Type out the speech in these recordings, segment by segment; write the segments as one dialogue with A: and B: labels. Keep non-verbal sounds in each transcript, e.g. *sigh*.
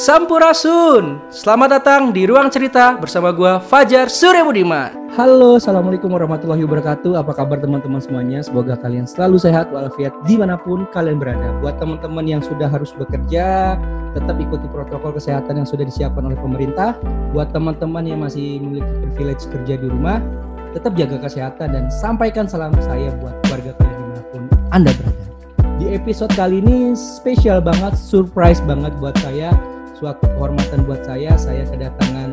A: Sampurasun. Selamat datang di Ruang Cerita bersama gua Fajar Surya Budiman Halo, Assalamualaikum warahmatullahi wabarakatuh. Apa kabar teman-teman semuanya? Semoga kalian selalu sehat walafiat di mana pun kalian berada. Buat teman-teman yang sudah harus bekerja Tetap ikuti protokol kesehatan yang sudah disiapkan oleh pemerintah. Buat teman-teman yang masih memiliki privilege kerja di rumah Tetap jaga kesehatan dan sampaikan salam saya buat keluarga kalian di mana pun Anda berada. Di episode kali ini spesial banget, surprise banget buat saya suatu kehormatan buat saya. Saya kedatangan,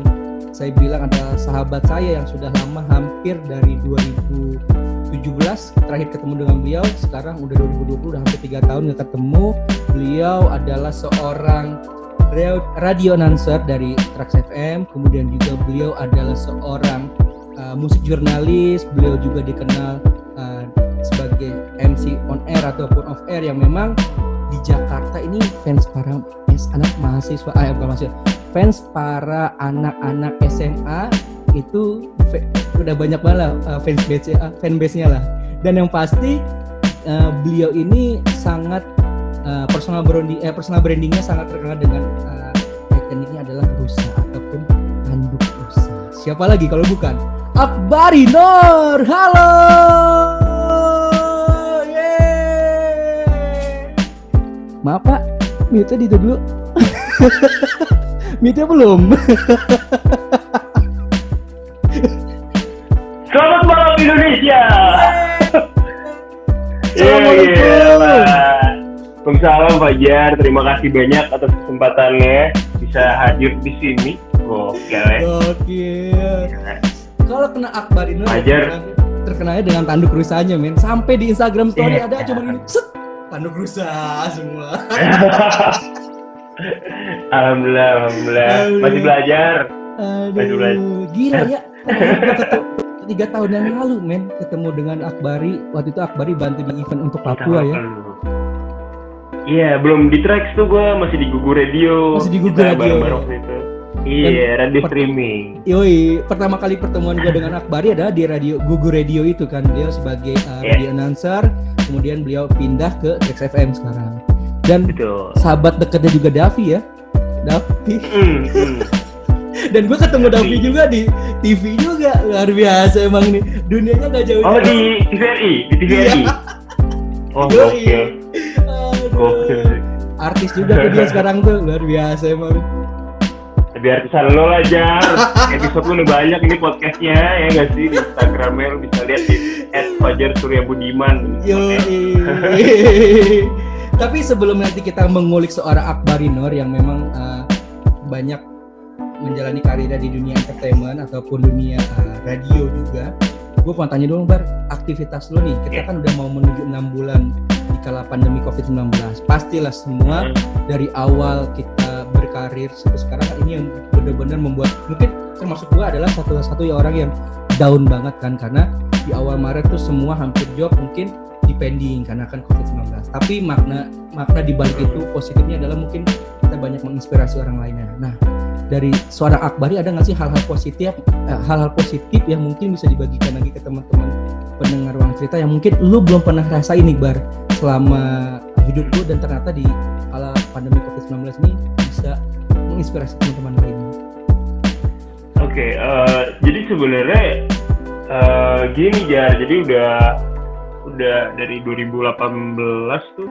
A: saya bilang adalah sahabat saya yang sudah lama, hampir dari 2017 terakhir ketemu dengan beliau. Sekarang udah 2020, udah hampir tiga tahun nggak ketemu. Beliau adalah seorang radio announcer dari Trax FM. Kemudian juga beliau adalah seorang uh, musik jurnalis. Beliau juga dikenal uh, sebagai MC on air ataupun off air yang memang di Jakarta ini fans para anak mahasiswa ah bukan mahasiswa fans para anak-anak SMA itu udah banyak banget uh, fans base uh, fanbase nya lah. Dan yang pasti uh, beliau ini sangat uh, personal branding eh, personal brandingnya sangat terkenal dengan uh, ikonnya adalah rusa ataupun tanduk rusa siapa lagi kalau bukan Akbari Nur halo maaf pak mute di dulu *laughs* mute belum *laughs*
B: Selamat malam Indonesia.
A: Assalamualaikum.
B: Yeah, Waalaikumsalam Fajar. Terima kasih banyak atas kesempatannya bisa hadir di sini. Oke.
A: Oke. Kalau kena Akbar ini
B: Fajar.
A: terkenalnya dengan tanduk rusanya men. Sampai di Instagram story
B: Iya.
A: ada cuma ini set tanduk rusa semua. *laughs*
B: alhamdulillah, alhamdulillah.
A: Aduh.
B: Masih belajar. Masih belajar. *laughs*
A: Aduh, gila ya. Tiga tahun yang lalu men ketemu dengan Akbari waktu itu Akbari bantu di event untuk Papua ya
B: Iya, belum di tracks tuh gue masih di Gugu Radio.
A: Masih di Gugu
B: Kita
A: Radio.
B: bareng-bareng waktu itu. Iya, radio
A: per-
B: streaming.
A: Yoi, pertama kali pertemuan gue dengan Akbari adalah di radio Gugu Radio itu kan beliau sebagai uh,
B: Iya.
A: radio announcer, kemudian beliau pindah ke Trax FM sekarang. Dan
B: Betul.
A: sahabat dekatnya juga Davi ya, Davi.
B: Hmm, hmm. *laughs*
A: Dan gue ketemu Davi juga di TV juga luar biasa emang nih dunianya nggak jauh.
B: Oh di TVRI, di TVRI. Oh,
A: Yoi.
B: oke. Gokil.
A: Aduh. Artis juga tuh dia sekarang tuh luar biasa emang.
B: Lebih artisan lo lah, Jar. *laughs* Episode lu udah banyak ini podcastnya, ya nggak sih? Di Instagramnya lu bisa lihat di Fajar Surya Budiman. *laughs*
A: Tapi sebelum nanti kita mengulik seorang Akbari Nur yang memang uh, banyak menjalani karirnya di dunia entertainment ataupun dunia uh, radio juga, gue mau tanya dong Bar, aktivitas lo nih, kita
B: Oke.
A: kan udah mau menuju enam bulan di kala pandemi COVID-19. Pastilah semua dari awal kita berkarir sampai sekarang ini yang benar-benar membuat mungkin termasuk gua adalah satu-satu orang yang down banget kan karena di awal Maret tuh semua hampir job mungkin depending karena kan COVID-19. Tapi makna makna di balik itu positifnya adalah mungkin kita banyak menginspirasi orang lainnya. Nah, dari seorang Akbari ada nggak sih hal-hal positif eh, hal-hal positif yang mungkin bisa dibagikan lagi ke teman-teman pendengar ruang cerita yang mungkin lu belum pernah rasain nih Bar selama hidup lu dan ternyata di kala pandemi COVID-19 ini menginspirasi teman-teman lainnya.
B: Oke, eh, jadi sebenarnya eh, gini Jar, jadi udah udah dari 2018 tuh,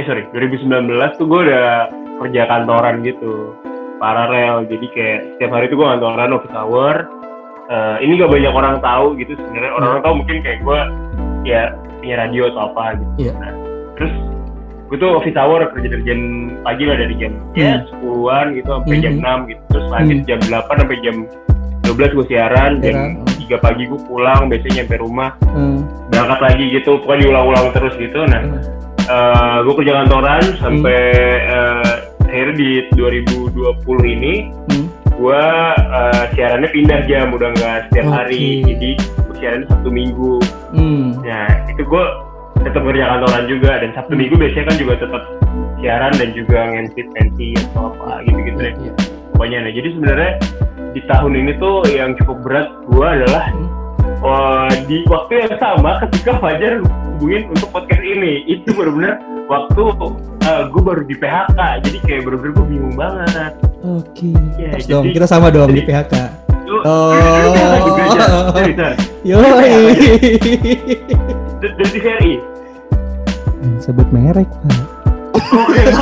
B: eh sorry 2019 tuh gue udah kerja kantoran gitu, paralel. Jadi kayak setiap hari tuh gue kantoran office hour. Eh, ini gak banyak orang tahu gitu sebenarnya. Orang-orang tahu mungkin kayak gue ya punya radio atau apa gitu.
A: Iya.
B: Nah, terus gue tuh office hour kerja dari jam pagi lah dari jam ya sepuluhan gitu sampai jam
A: Mhm.
B: 6 gitu terus lanjut
A: Hmm.
B: jam 8 sampai jam 12 gue siaran jam
A: Siaran.
B: 3 pagi gue pulang biasanya nyampe rumah
A: Hmm.
B: berangkat lagi gitu pokoknya diulang-ulang terus gitu nah
A: Hmm.
B: gue kerja kantoran sampai eh, akhirnya di 2020 ini
A: Hmm.
B: gue eh, siarannya pindah jam udah nggak setiap
A: Oke.
B: hari jadi gue siarannya Sabtu Minggu
A: Hmm.
B: Nah, itu gue tetap kerja kantoran juga dan Sabtu
A: Hmm.
B: Minggu biasanya kan juga tetap siaran dan juga ngensip pensi atau apa gitu-gitu deh.
A: Iya.
B: Pokoknya nah, jadi sebenarnya di tahun ini tuh yang cukup berat gue adalah oh, di waktu yang sama ketika Fajar hubungin untuk podcast ini itu benar-benar waktu uh, gue baru di PHK jadi kayak bener-bener gue bingung banget
A: oke okay. ya, dong kita sama dong jadi, di PHK oh. *laughs* Yo
B: dari seri
A: sebut merek pak.
B: Oke *laughs*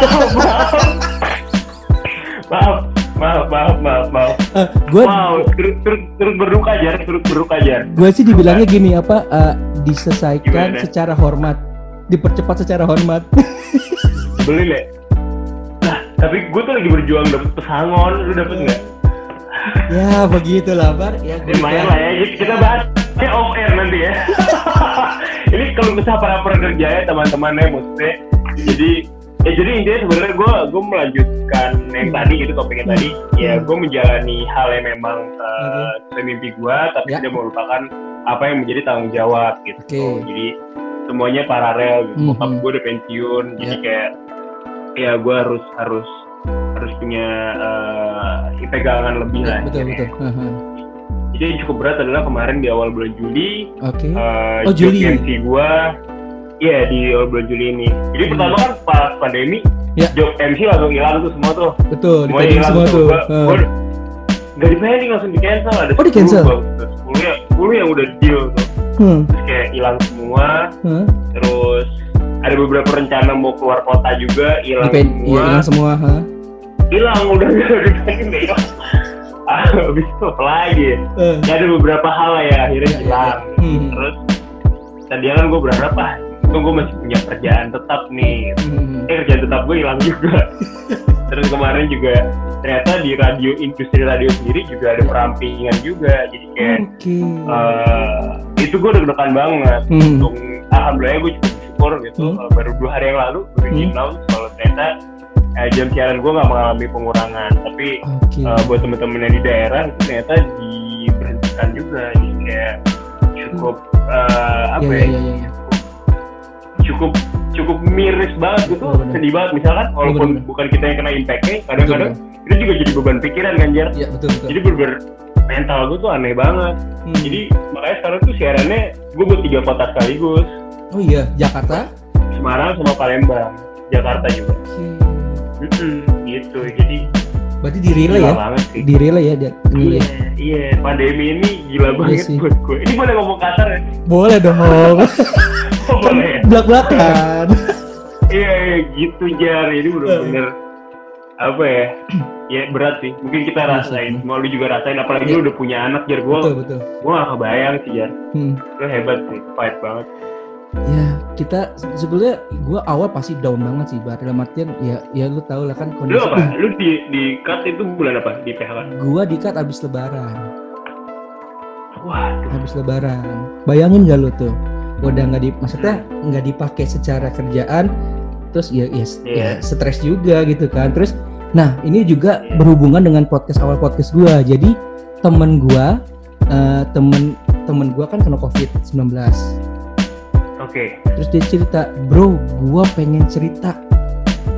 B: maaf maaf. Maaf maaf maaf uh,
A: gua
B: wow terus terus terus berduka aja terus berduka aja
A: gue sih dibilangnya gini apa uh, diselesaikan Gimana? secara hormat. Dipercepat secara hormat.
B: Beli le. Nah tapi gue tuh lagi berjuang dapet pesangon. Lu dapet nggak *laughs*
A: ya begitulah bar ya
B: lumayan lah ya kita bahas ya off air nanti ya *laughs* ini kalau misalnya para pekerja ya teman-teman ya maksudnya jadi ya jadi intinya sebenarnya gue gue melanjutkan yang hmm. tadi itu topiknya tadi ya hmm. gue menjalani hal yang memang uh, sesuai mimpi gue tapi ya. tidak melupakan apa yang menjadi tanggung jawab gitu okay. jadi semuanya paralel gitu. Mm -hmm. gue udah pensiun yeah. jadi kayak ya gue harus harus harus punya uh, pegangan lebih lah
A: betul betul uh -huh.
B: jadi yang cukup berat adalah kemarin di awal bulan Juli
A: okay.
B: uh, oh Juli MC gue iya yeah, di awal bulan Juli ini jadi hmm. pertama kan pas pandemi yeah. job MC langsung hilang tuh semua tuh
A: betul semua hilang semua tuh, tuh.
B: Uh. Gua, gak di planning langsung di cancel ada
A: oh di cancel
B: 10 ya 10 yang udah deal tuh hmm. terus kayak hilang semua hmm. terus ada beberapa rencana mau keluar kota juga hilang semua
A: hilang semua
B: hilang udah gak ah, habis itu apa lagi uh. ya ada beberapa hal ya akhirnya ya, hilang. Hmm. terus tadi kan gue berharap ah itu gue masih punya kerjaan tetap nih hmm. eh kerjaan tetap gue hilang juga *laughs* terus kemarin juga ternyata di radio industri radio sendiri juga ada perampingan juga jadi kayak okay. uh, eh, itu gue udah deg banget hmm. untung alhamdulillah gue cukup bersyukur gitu hmm. baru dua hari yang lalu gue hmm. announce kalau ternyata uh, jam siaran gue nggak mengalami pengurangan tapi okay. uh, buat temen-temen yang di daerah itu ternyata diberhentikan juga jadi kayak cukup uh, apa yeah, ya yeah, yeah, yeah. cukup cukup miris banget gitu oh, sedih banget misalkan walaupun bener, bukan kita yang kena impactnya kadang-kadang itu juga jadi beban pikiran kan Jar
A: ya, betul, betul.
B: jadi berber mental gue tuh aneh banget hmm. jadi makanya sekarang tuh siarannya gue buat tiga kota sekaligus
A: oh iya Jakarta
B: Semarang sama Palembang Jakarta juga hmm, gitu jadi
A: Berarti di relay ya? Di relay ya.
B: Iya, iya. Pandemi ini gila iya banget sih. buat gue. Ini boleh ngomong kasar ya?
A: Boleh dong. *laughs*
B: oh, boleh ya?
A: Belak belakan.
B: iya, iya, gitu jar. Jadi benar-benar apa ya? Ya berat sih. Mungkin kita iya rasain. Semua lu juga rasain. Apalagi ya. lu udah punya anak jar. Gue, betul, betul. gue gak kebayang sih jar. Hmm. Lu hebat sih. Fight banget
A: ya kita sebetulnya gue awal pasti down banget sih bar. Dalam artian ya ya lu tau lah kan
B: kondisi lu apa? Lu di di cut itu bulan apa? Di PHK
A: gue di cut abis lebaran.
B: Wah
A: abis lebaran. Bayangin gak lu tuh? Udah nggak di maksudnya nggak dipakai secara kerjaan terus ya ya, yeah. ya stres juga gitu kan. Terus nah ini juga yeah. berhubungan dengan podcast awal podcast gue jadi temen gue uh, temen temen gue kan kena covid 19
B: Oke. Okay.
A: Terus dia cerita, bro, gua pengen cerita.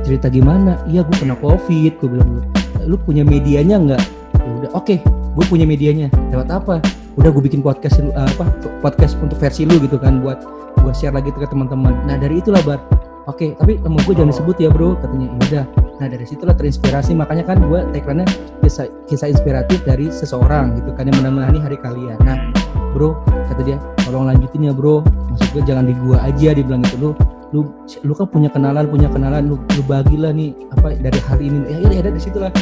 A: Cerita gimana? Iya, gua kena covid. Gue bilang, lu punya medianya nggak? Ya udah, oke, okay, gue punya medianya. Lewat apa? Udah gue bikin podcast uh, apa? Podcast untuk versi lu gitu kan, buat gue share lagi ke teman-teman. Nah dari itulah bar. Oke, okay, tapi nama gue jangan disebut ya bro, katanya. Ya udah. Nah dari situlah terinspirasi. Makanya kan gue tagline-nya kisah, kisah inspiratif dari seseorang gitu kan yang menemani hari kalian. Nah bro, kata dia, tolong lanjutin ya bro. Maksud gue jangan di gua aja dibilang gitu. Lu lu lu kan punya kenalan punya kenalan. Lu lu bagilah nih apa dari hari ini. Ya ya dari situ lah.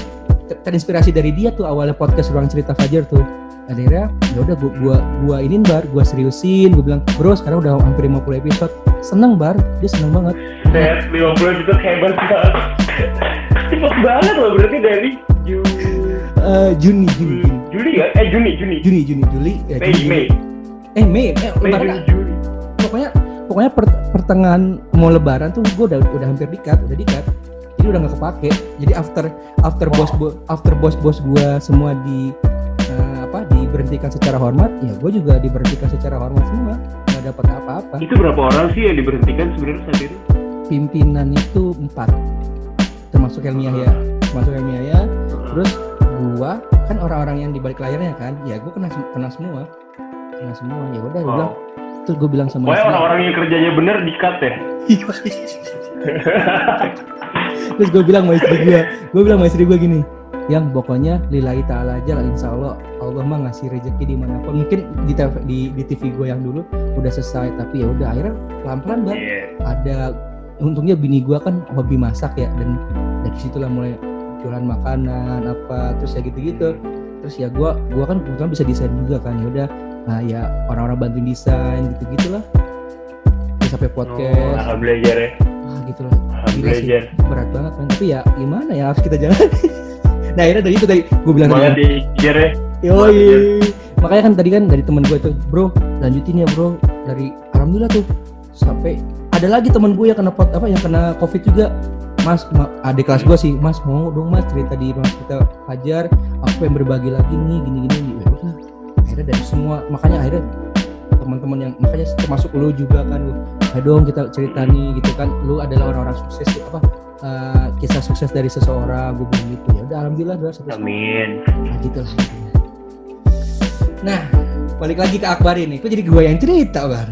A: Terinspirasi dari dia tuh awalnya podcast ruang cerita Fajar tuh. Akhirnya ya udah gua, gua gua ini bar gua seriusin. Gua bilang bro sekarang udah hampir 50 episode. Seneng bar. Dia seneng banget.
B: Set, 50 episode hebat banget *laughs* cepet banget loh berarti dari Juni
A: uh, Juni Juni.
B: Juli ya? Eh Juni Juni.
A: Juni Juni Juli.
B: Ya, Mei Juni. Mei
A: eh Mei eh Mei lebaran Juni, pokoknya pokoknya per, pertengahan mau lebaran tuh gue udah udah hampir dikat udah dikat. Jadi udah nggak kepake. Jadi after after wow. bos bo, after bos bos gue semua di uh, apa diberhentikan secara hormat ya gue juga diberhentikan secara hormat semua. Nggak dapat apa-apa.
B: Itu berapa orang sih yang diberhentikan sebenarnya saat itu?
A: Pimpinan itu empat. Termasuk Helmia ya. Termasuk Helmia ya. Terus gua kan orang-orang yang di balik layarnya kan ya gua kena kena semua kena semua. Ya udah bilang terus gue bilang sama
B: Pokoknya orang-orang yang kerjanya bener di-cut ya? *laughs*
A: terus gue bilang sama istri gue gue bilang sama istri gue gini yang pokoknya lillahi ta'ala aja lah insya Allah. Allah mah ngasih rezeki di mana pun mungkin di, TV, di, di TV gue yang dulu udah selesai tapi ya udah akhirnya pelan-pelan banget yeah. ada untungnya bini gue kan hobi masak ya dan dari situlah mulai jualan makanan apa terus ya gitu-gitu. Terus ya gue gua kan kebetulan bisa desain juga kan ya udah nah ya orang-orang bantuin desain gitu gitulah terus sampai podcast.
B: oh, belajar ya.
A: Ah gitu lah belajar. berat banget. Kan tapi ya gimana ya harus kita jalan? *laughs* Nah akhirnya dari itu tadi gue bilang
B: Semangat belajar ya.
A: Yoi. makanya kan tadi kan dari teman gue itu bro lanjutin ya bro. Dari alhamdulillah tuh. Sampai ada lagi teman gue yang kena pot apa yang kena covid juga. Mas, ma adik kelas gue sih, Mas mau dong Mas cerita di rumah kita Fajar, aku yang berbagi lagi nih gini-gini. Ya udah, akhirnya dari semua, makanya akhirnya teman-teman yang makanya termasuk lu juga kan lu, ayo dong kita cerita nih gitu kan, lu adalah orang-orang sukses gitu, apa uh, kisah sukses dari seseorang, gue bilang gitu ya udah alhamdulillah udah
B: sukses. Amin.
A: Nah gitu lah. Nah, balik lagi ke Akbar ini, kok jadi gue yang cerita, Bar?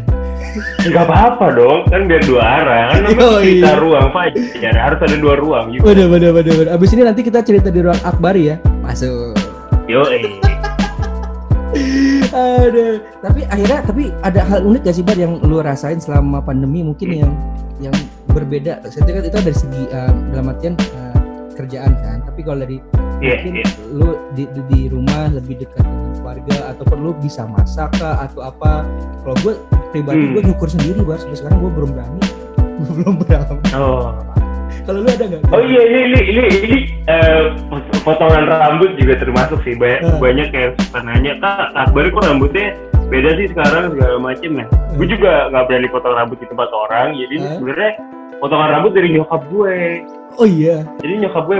B: Enggak apa-apa dong, kan biar dua arah. Kan oh, kita iya. ruang Fajar, harus ada dua ruang.
A: Gitu. Bener, bener, bener. Abis ini nanti kita cerita di ruang Akbar ya. Masuk.
B: Yo, eh.
A: Aduh, tapi akhirnya tapi ada hal unik gak sih Bar yang lu rasain selama pandemi mungkin yang yang berbeda. Saya kira itu dari segi um, dalam artian uh, kerjaan kan. Tapi kalau dari yeah, mungkin yeah. lu di, di, di rumah lebih dekat dengan keluarga atau perlu bisa masak kah atau apa. Kalau gue pribadi hmm. gue nyukur sendiri bar sampai sekarang gue belum berani *laughs* belum berani oh kalau lu ada nggak
B: oh iya ini ini ini ini uh, potongan rambut juga termasuk sih banyak uh. banyak yang nanya kak akbar kok rambutnya beda sih sekarang segala macem ya uh. gue juga nggak berani potong rambut di tempat orang jadi uh. sebenarnya potongan rambut dari nyokap gue
A: oh iya
B: jadi nyokap gue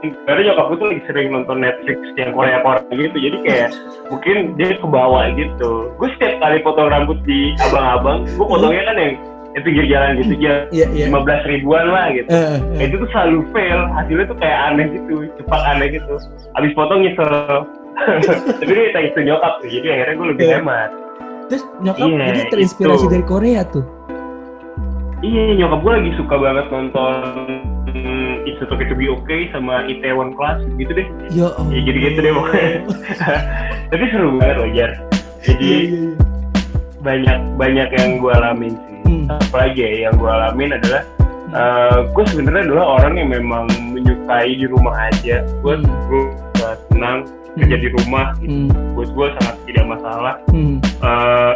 B: karena nyokap gue tuh lagi sering nonton Netflix yang Korea Korea gitu jadi kayak mungkin dia kebawa gitu gue setiap kali potong rambut di abang-abang gue potongnya kan yang yang pinggir jalan gitu aja yeah, yeah. lima belas ribuan lah gitu uh, uh. itu tuh selalu fail hasilnya tuh kayak aneh gitu cepat aneh gitu abis potong nyesel *laughs* tapi dia tak itu nyokap tuh jadi akhirnya gue lebih yeah. hemat
A: terus nyokap yeah, jadi terinspirasi itu. dari Korea tuh
B: iya nyokap gue lagi suka banget nonton It's Okay To Be Okay sama Itaewon Class gitu deh.
A: Ya, oh.
B: ya jadi gitu deh pokoknya. *laughs* Tapi seru banget wajar. Jadi banyak banyak yang gue alamin sih. Apalagi ya yang gue alamin adalah uh, eh, gue sebenarnya adalah orang yang memang menyukai di rumah aja. Gue hmm. gue senang kerja di rumah. Gitu. Hmm. Buat gue sangat tidak masalah. Hmm. Uh,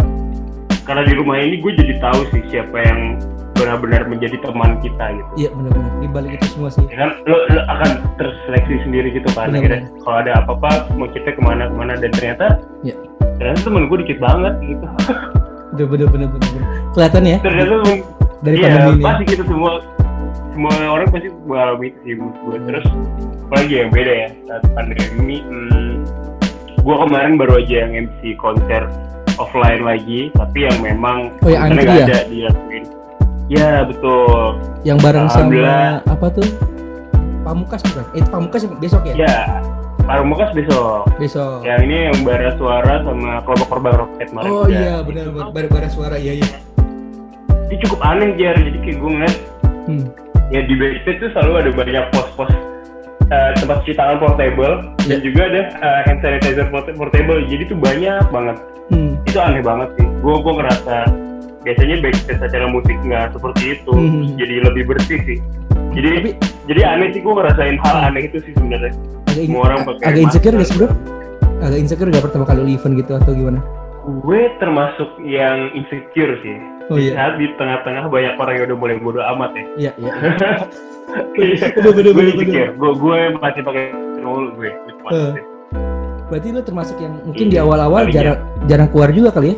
B: karena di rumah ini gue jadi tahu sih siapa yang benar-benar menjadi teman kita gitu.
A: Iya benar-benar di balik itu semua sih.
B: Ya kan lo, lo akan terseleksi sendiri gitu kan. Kalau ada apa-apa mau kita ke mana-kemana dan ternyata ya. ternyata temen gue dikit banget gitu.
A: Udah bener-bener bener. Kelihatan ya.
B: Ternyata
A: dari iya, pandemi
B: pasti kita semua semua orang pasti mengalami itu sih gue terus apalagi yang beda ya saat pandemi hmm, gue kemarin baru aja yang MC konser offline lagi tapi yang memang
A: oh, ya, nggak
B: ya? ada dilakuin Ya betul.
A: Yang bareng sama apa tuh? Pamukas bukan? Eh Pamukas besok ya?
B: Ya. Pamukas besok.
A: Besok.
B: Yang ini yang bara suara sama kelompok korban roket
A: kemarin. Oh iya benar benar bara, bara suara iya iya.
B: Ini cukup aneh jar jadi kayak gue ngeliat. Hmm. Ya di backstage tuh selalu ada banyak pos-pos uh, tempat cuci tangan portable yeah. dan juga ada uh, hand sanitizer portable. Jadi tuh banyak banget. Hmm. Itu aneh banget sih. Gue gue ngerasa biasanya backstage acara musik nggak seperti itu hmm. jadi lebih bersih sih jadi Tapi, jadi aneh sih gue ngerasain hal aneh itu sih sebenarnya
A: semua orang pakai agak insecure gak sih bro agak insecure gak pertama kali event gitu atau gimana
B: gue termasuk yang insecure sih. Oh, iya. saat di tengah-tengah banyak orang yang udah mulai bodo amat ya.
A: Iya iya. *laughs*
B: Gue insecure. Gue gue masih pakai nol gue. Uh.
A: berarti lo termasuk yang mungkin iya, di awal-awal jarang jarang keluar juga kali ya?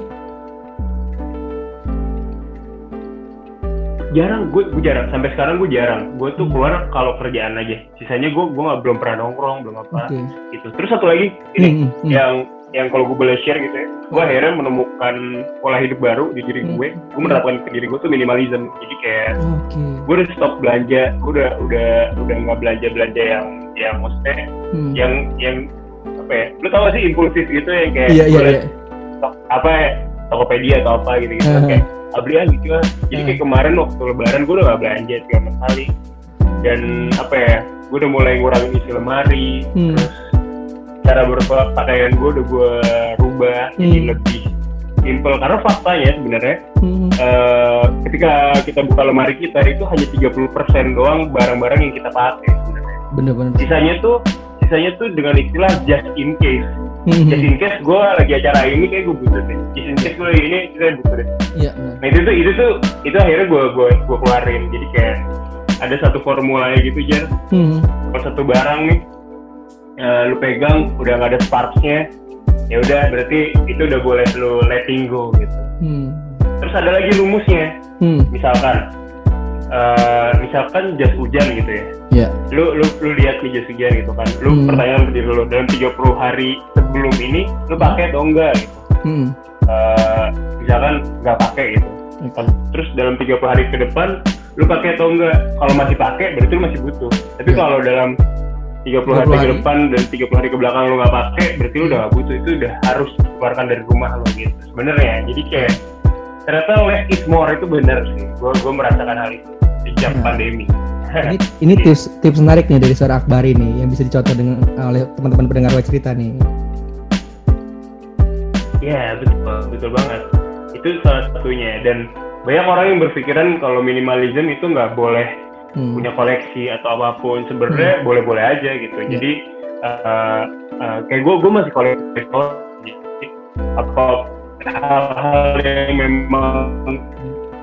B: Jarang. Gue gue jarang. Sampai sekarang gue jarang. Gue tuh keluar kalau kerjaan aja. Sisanya gue gue nggak belum pernah nongkrong belum apa okay. gitu. Terus satu lagi ini hmm, hmm, hmm. yang yang kalau gue boleh share gitu ya gue akhirnya menemukan pola hidup baru di diri gue. Hmm. gue menerapkan ke diri gue tuh minimalism. Jadi kayak okay. gue udah stop belanja gue udah udah udah nggak belanja belanja yang yang maksudnya hmm. yang yang apa ya? Lu tau gak sih impulsif gitu yang kayak
A: yeah, yeah, yeah.
B: apa ya? Tokopedia atau apa gitu gitu. Kayak ah, beli ah gitu lah jadi kayak kemarin waktu lebaran gue udah gak belanja sama sekali dan apa ya? Gue udah mulai ngurangin isi lemari hmm. terus cara berpakaian gue udah gue rubah hmm. jadi lebih simple karena faktanya sebenarnya hmm. uh, ketika kita buka lemari kita itu hanya 30% doang barang-barang yang kita pakai sebenarnya.
A: Bener-bener.
B: Sisanya tuh sisanya tuh dengan istilah just in case. Hmm. Just in case gue lagi acara ini kayak gue butuh deh. Just in case gue ini kita butuh deh. Iya. Nah itu tuh itu tuh itu akhirnya gue gue gue keluarin. Jadi kayak ada satu formulanya gitu jar. Hmm. Kalau satu barang nih uh, lu pegang udah nggak ada sparksnya ya udah berarti itu udah boleh lu letting go gitu hmm. terus ada lagi rumusnya hmm. misalkan uh, misalkan jas hujan gitu ya yeah. lu lu lu lihat nih jas hujan gitu kan lu hmm. pertanyaan ke diri lu dalam 30 hari sebelum ini lu pakai atau enggak gitu hmm. uh, misalkan nggak pakai gitu okay. terus dalam 30 hari ke depan lu pakai atau enggak kalau masih pakai berarti lu masih butuh tapi yeah. kalau dalam 30 hari, hari ke depan dan 30 hari ke belakang lo nggak pakai berarti lo udah gak butuh. Itu udah harus dikeluarkan dari rumah lo gitu sebenarnya. Jadi kayak ternyata less is more itu benar sih. Gue gue merasakan hal itu sejak nah. pandemi.
A: Ini *laughs* ini tips tips menarik nih dari suara Akbar ini yang bisa dicontoh dengan oleh teman-teman pendengar web cerita nih.
B: Ya betul betul banget. Itu salah satunya. Dan banyak orang yang berpikiran kalau minimalism itu nggak boleh hmm. punya koleksi atau apa pun sebenarnya hmm. boleh-boleh aja gitu yeah. jadi uh, uh, kayak gue gue masih koleksi apa hal-hal yang memang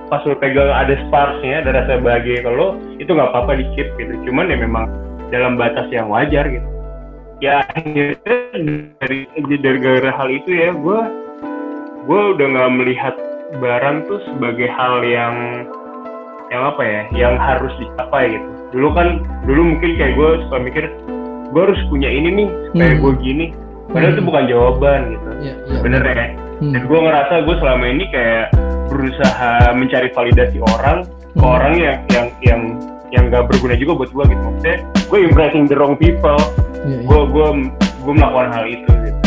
B: pas lo pegang ada sparksnya ada rasa bahagia kalau itu nggak apa-apa dikit gitu cuman ya memang dalam batas yang wajar gitu ya akhirnya dari dari gara hal itu ya gue gue udah nggak melihat barang tuh sebagai hal yang yang apa ya yang harus dicapai gitu dulu kan dulu mungkin kayak gue suka mikir gue harus punya ini nih supaya hmm. gue gini padahal hmm. itu bukan jawaban gitu yeah, yeah, bener ya hmm. dan gue ngerasa gue selama ini kayak berusaha mencari validasi orang hmm. ke orang yang yang yang yang gak berguna juga buat gue gitu maksudnya gue impressing the wrong people yeah, yeah. gue gue gue melakukan hal itu gitu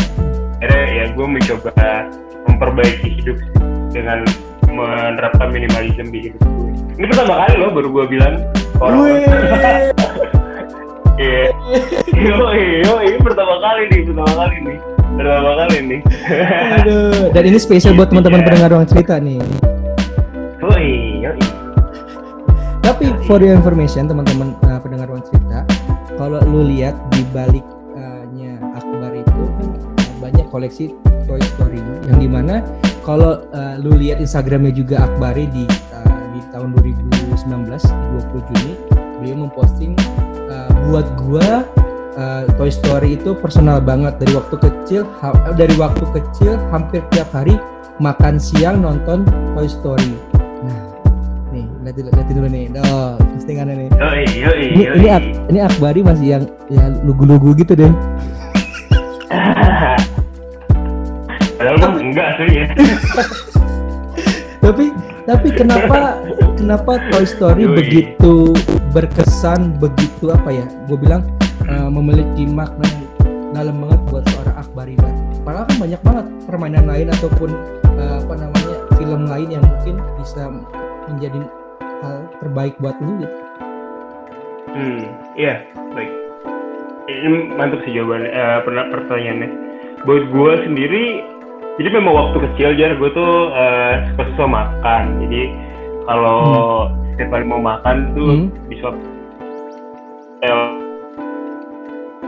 B: akhirnya ya gue mencoba memperbaiki hidup dengan menerapkan minimalism di hidup gue ini pertama kali loh baru gue bilang orang *laughs* Iya, yo, yo, ini pertama kali nih, pertama kali nih, pertama kali nih.
A: Aduh, dan ini spesial buat teman-teman pendengar ruang cerita nih.
B: Oh iya,
A: Tapi for your information teman-teman uh, pendengar ruang cerita, kalau lu lihat di baliknya uh, Akbar itu banyak koleksi Toy Story. Yang di mana kalau uh, lu lihat Instagramnya juga Akbari di tahun 2019 20 Juni beliau memposting uh, buat gua uh, Toy Story itu personal banget dari waktu kecil ha- dari waktu kecil hampir tiap hari makan siang nonton Toy Story. Nah, nih lihat lihat dulu nih. Oh, postingannya nih.
B: Yoi, yoi,
A: ini, yoi. ini, Ak ini Akbari masih yang ya lugu-lugu gitu deh. *laughs*
B: Padahal kan enggak sih ya. *laughs*
A: Tapi tapi kenapa kenapa Toy Story Yui. begitu berkesan begitu apa ya? Gue bilang uh, memiliki makna yang dalam banget buat seorang Akbar Iban padahal kan banyak banget permainan lain ataupun uh, apa namanya film lain yang mungkin bisa menjadi hal terbaik buat lu gitu.
B: Hmm iya baik. Ini mantap sih jawabannya uh, pertanyaannya. Buat gue sendiri jadi memang waktu kecil jar gue tuh uh, suka suka makan jadi kalau hmm. setiap kali mau makan tuh hmm. bisa eh,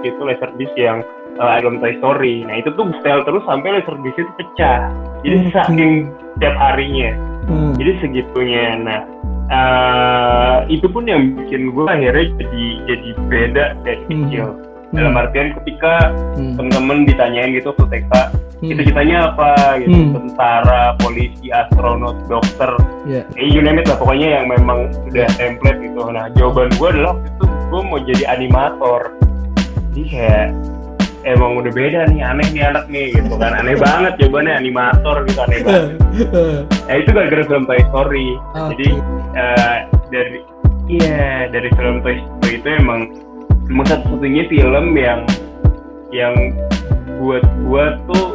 B: itu laser disc yang uh, album Toy Story nah itu tuh setel terus sampai laser disc itu pecah jadi hmm. saking setiap harinya hmm. jadi segitunya nah uh, itu pun yang bikin gue akhirnya jadi jadi beda dari hmm. kecil dalam hmm. artian ketika hmm. temen-temen ditanyain gitu ke TK. Cita-citanya apa gitu? Hmm. tentara polisi astronot dokter. Yeah. eh you name it lah pokoknya yang memang udah template gitu. Nah jawaban gue adalah waktu itu gue mau jadi animator. Jadi kayak emang udah beda nih aneh nih anak nih gitu kan. Aneh *laughs* banget jawabannya animator gitu aneh banget. Ya *laughs* itu gara-gara film Toy Story. Okay. jadi uh, dari iya dari film Toy Story itu emang cuma satu-satunya film yang yang buat gua tuh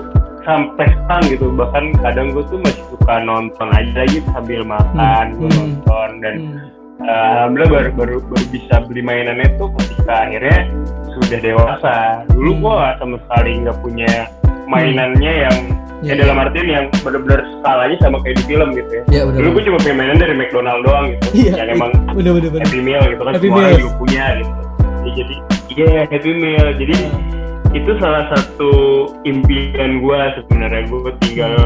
B: sampai sekarang gitu bahkan kadang gue tuh masih suka nonton aja gitu sambil makan hmm. gue nonton dan hmm. uh, alhamdulillah baru, baru baru bisa beli mainannya tuh ketika akhirnya sudah dewasa dulu hmm. gue sama sekali nggak punya mainannya hmm. yang ya, ya dalam artian yang benar-benar skalanya sama kayak di film gitu ya. ya bener, Dulu gue cuma punya mainan dari McDonald doang gitu, ya, yang emang bener, bener, bener. Happy Meal gitu kan, happy semua orang juga punya gitu. Ya, jadi iya yeah, Happy Meal. Jadi hmm. Itu salah satu impian gue sebenarnya gue tinggal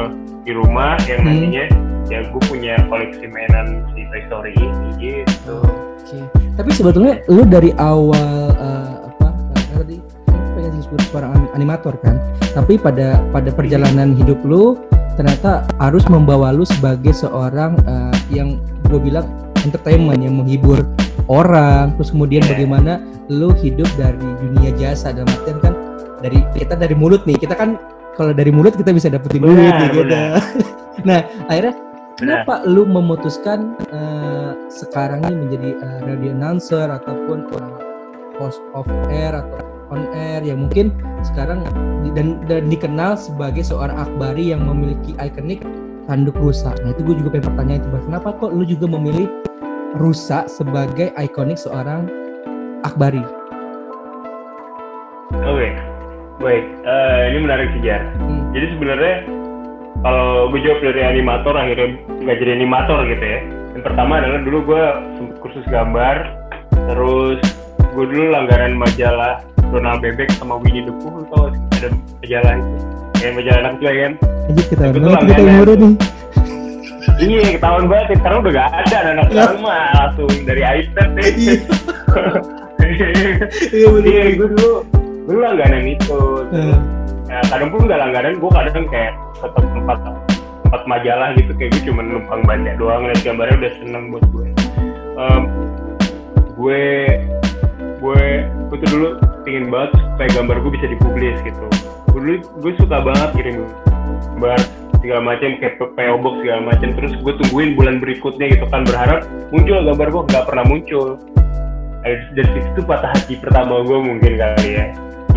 B: di rumah yang hmm. nantinya ya gue punya koleksi mainan si Toy Story ini gitu.
A: Oke. Okay. Tapi sebetulnya lu dari awal uh, apa tadi pengen disebut seorang animator kan? tapi pada pada perjalanan hidup lu ternyata harus membawa lu sebagai seorang uh, yang gue bilang entertainment yang menghibur orang terus kemudian yeah. bagaimana lu hidup dari dunia jasa dalam artian kan dari kita dari mulut nih kita kan kalau dari mulut kita bisa dapetin duit benar, gitu *laughs* nah akhirnya kenapa lu memutuskan uh, sekarang ini menjadi uh, radio announcer ataupun host of air atau on air yang mungkin sekarang dan, dan dikenal sebagai seorang akbari yang memiliki ikonik tanduk rusa. Nah itu gue juga pengen pertanyaan itu, kenapa kok lu juga memilih rusa sebagai ikonik seorang akbari?
B: Oke, okay. Baik. Uh, ini menarik sih Hmm. Jadi sebenarnya kalau gue jawab dari animator akhirnya nggak jadi animator gitu ya. Yang pertama adalah dulu gue kursus gambar, terus gue dulu langganan majalah Donald Bebek sama Winnie the Pooh tau ada majalah itu. Kayak majalah anak juga kan?
A: Aja kita banget kita umurnya nih.
B: Iya ketahuan banget sekarang udah gak ada anak sekarang mah. Langsung dari iPad deh. Iya, *laughs* iya iya gue dulu dulu langganan itu ya, kadang pun gak langganan gue kadang kayak tetap tempat tempat majalah gitu kayak gue cuma numpang baca doang lihat gambarnya udah seneng buat gue um, gue gue gue tuh dulu pingin banget supaya gambar gue bisa dipublis gitu. Gue dulu gue suka banget kirim gambar segala macam kayak PO box segala macam terus gue tungguin bulan berikutnya gitu kan berharap muncul gambar gue nggak pernah muncul. Dari situ patah hati pertama gue mungkin kali ya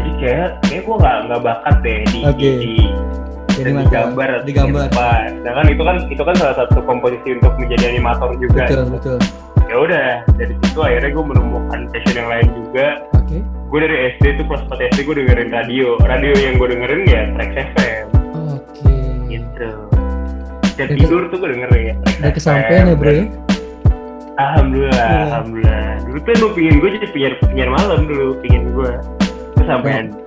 B: jadi kayak kayak gue nggak nggak bakat deh di, okay. di, di di gambar
A: di gambar.
B: Nah kan itu kan itu kan salah satu komposisi untuk menjadi animator juga.
A: Betul betul
B: ya udah dari situ akhirnya gue menemukan passion yang lain juga okay. gue dari SD tuh kelas 4 SD gue dengerin radio radio yang gue dengerin ya Trax FM oke okay. gitu dan tidur tuh gue dengerin ya
A: udah kesampaian ya bro ya
B: Alhamdulillah, yeah. alhamdulillah. Dulu tuh emang pingin gue jadi penyiar penyiar malam dulu, pingin gue.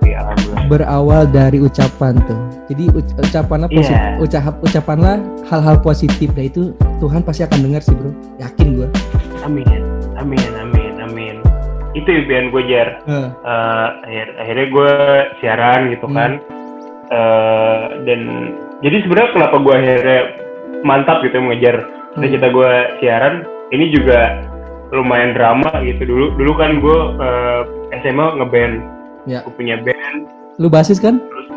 B: Sih, alhamdulillah.
A: Berawal dari ucapan tuh. Jadi ucapannya positif, yeah. ucap ucapanlah hal-hal positif. Nah itu Tuhan pasti akan dengar sih bro, yakin gue
B: amin amin amin amin itu impian gue jar uh. Uh, akhir akhirnya gue siaran gitu hmm. kan uh, dan jadi sebenarnya kenapa gue akhirnya mantap gitu mengejar hmm. cita gue siaran ini juga lumayan drama gitu dulu dulu kan gue uh, SMA ngeband ya. gue punya band
A: lu basis kan
B: terus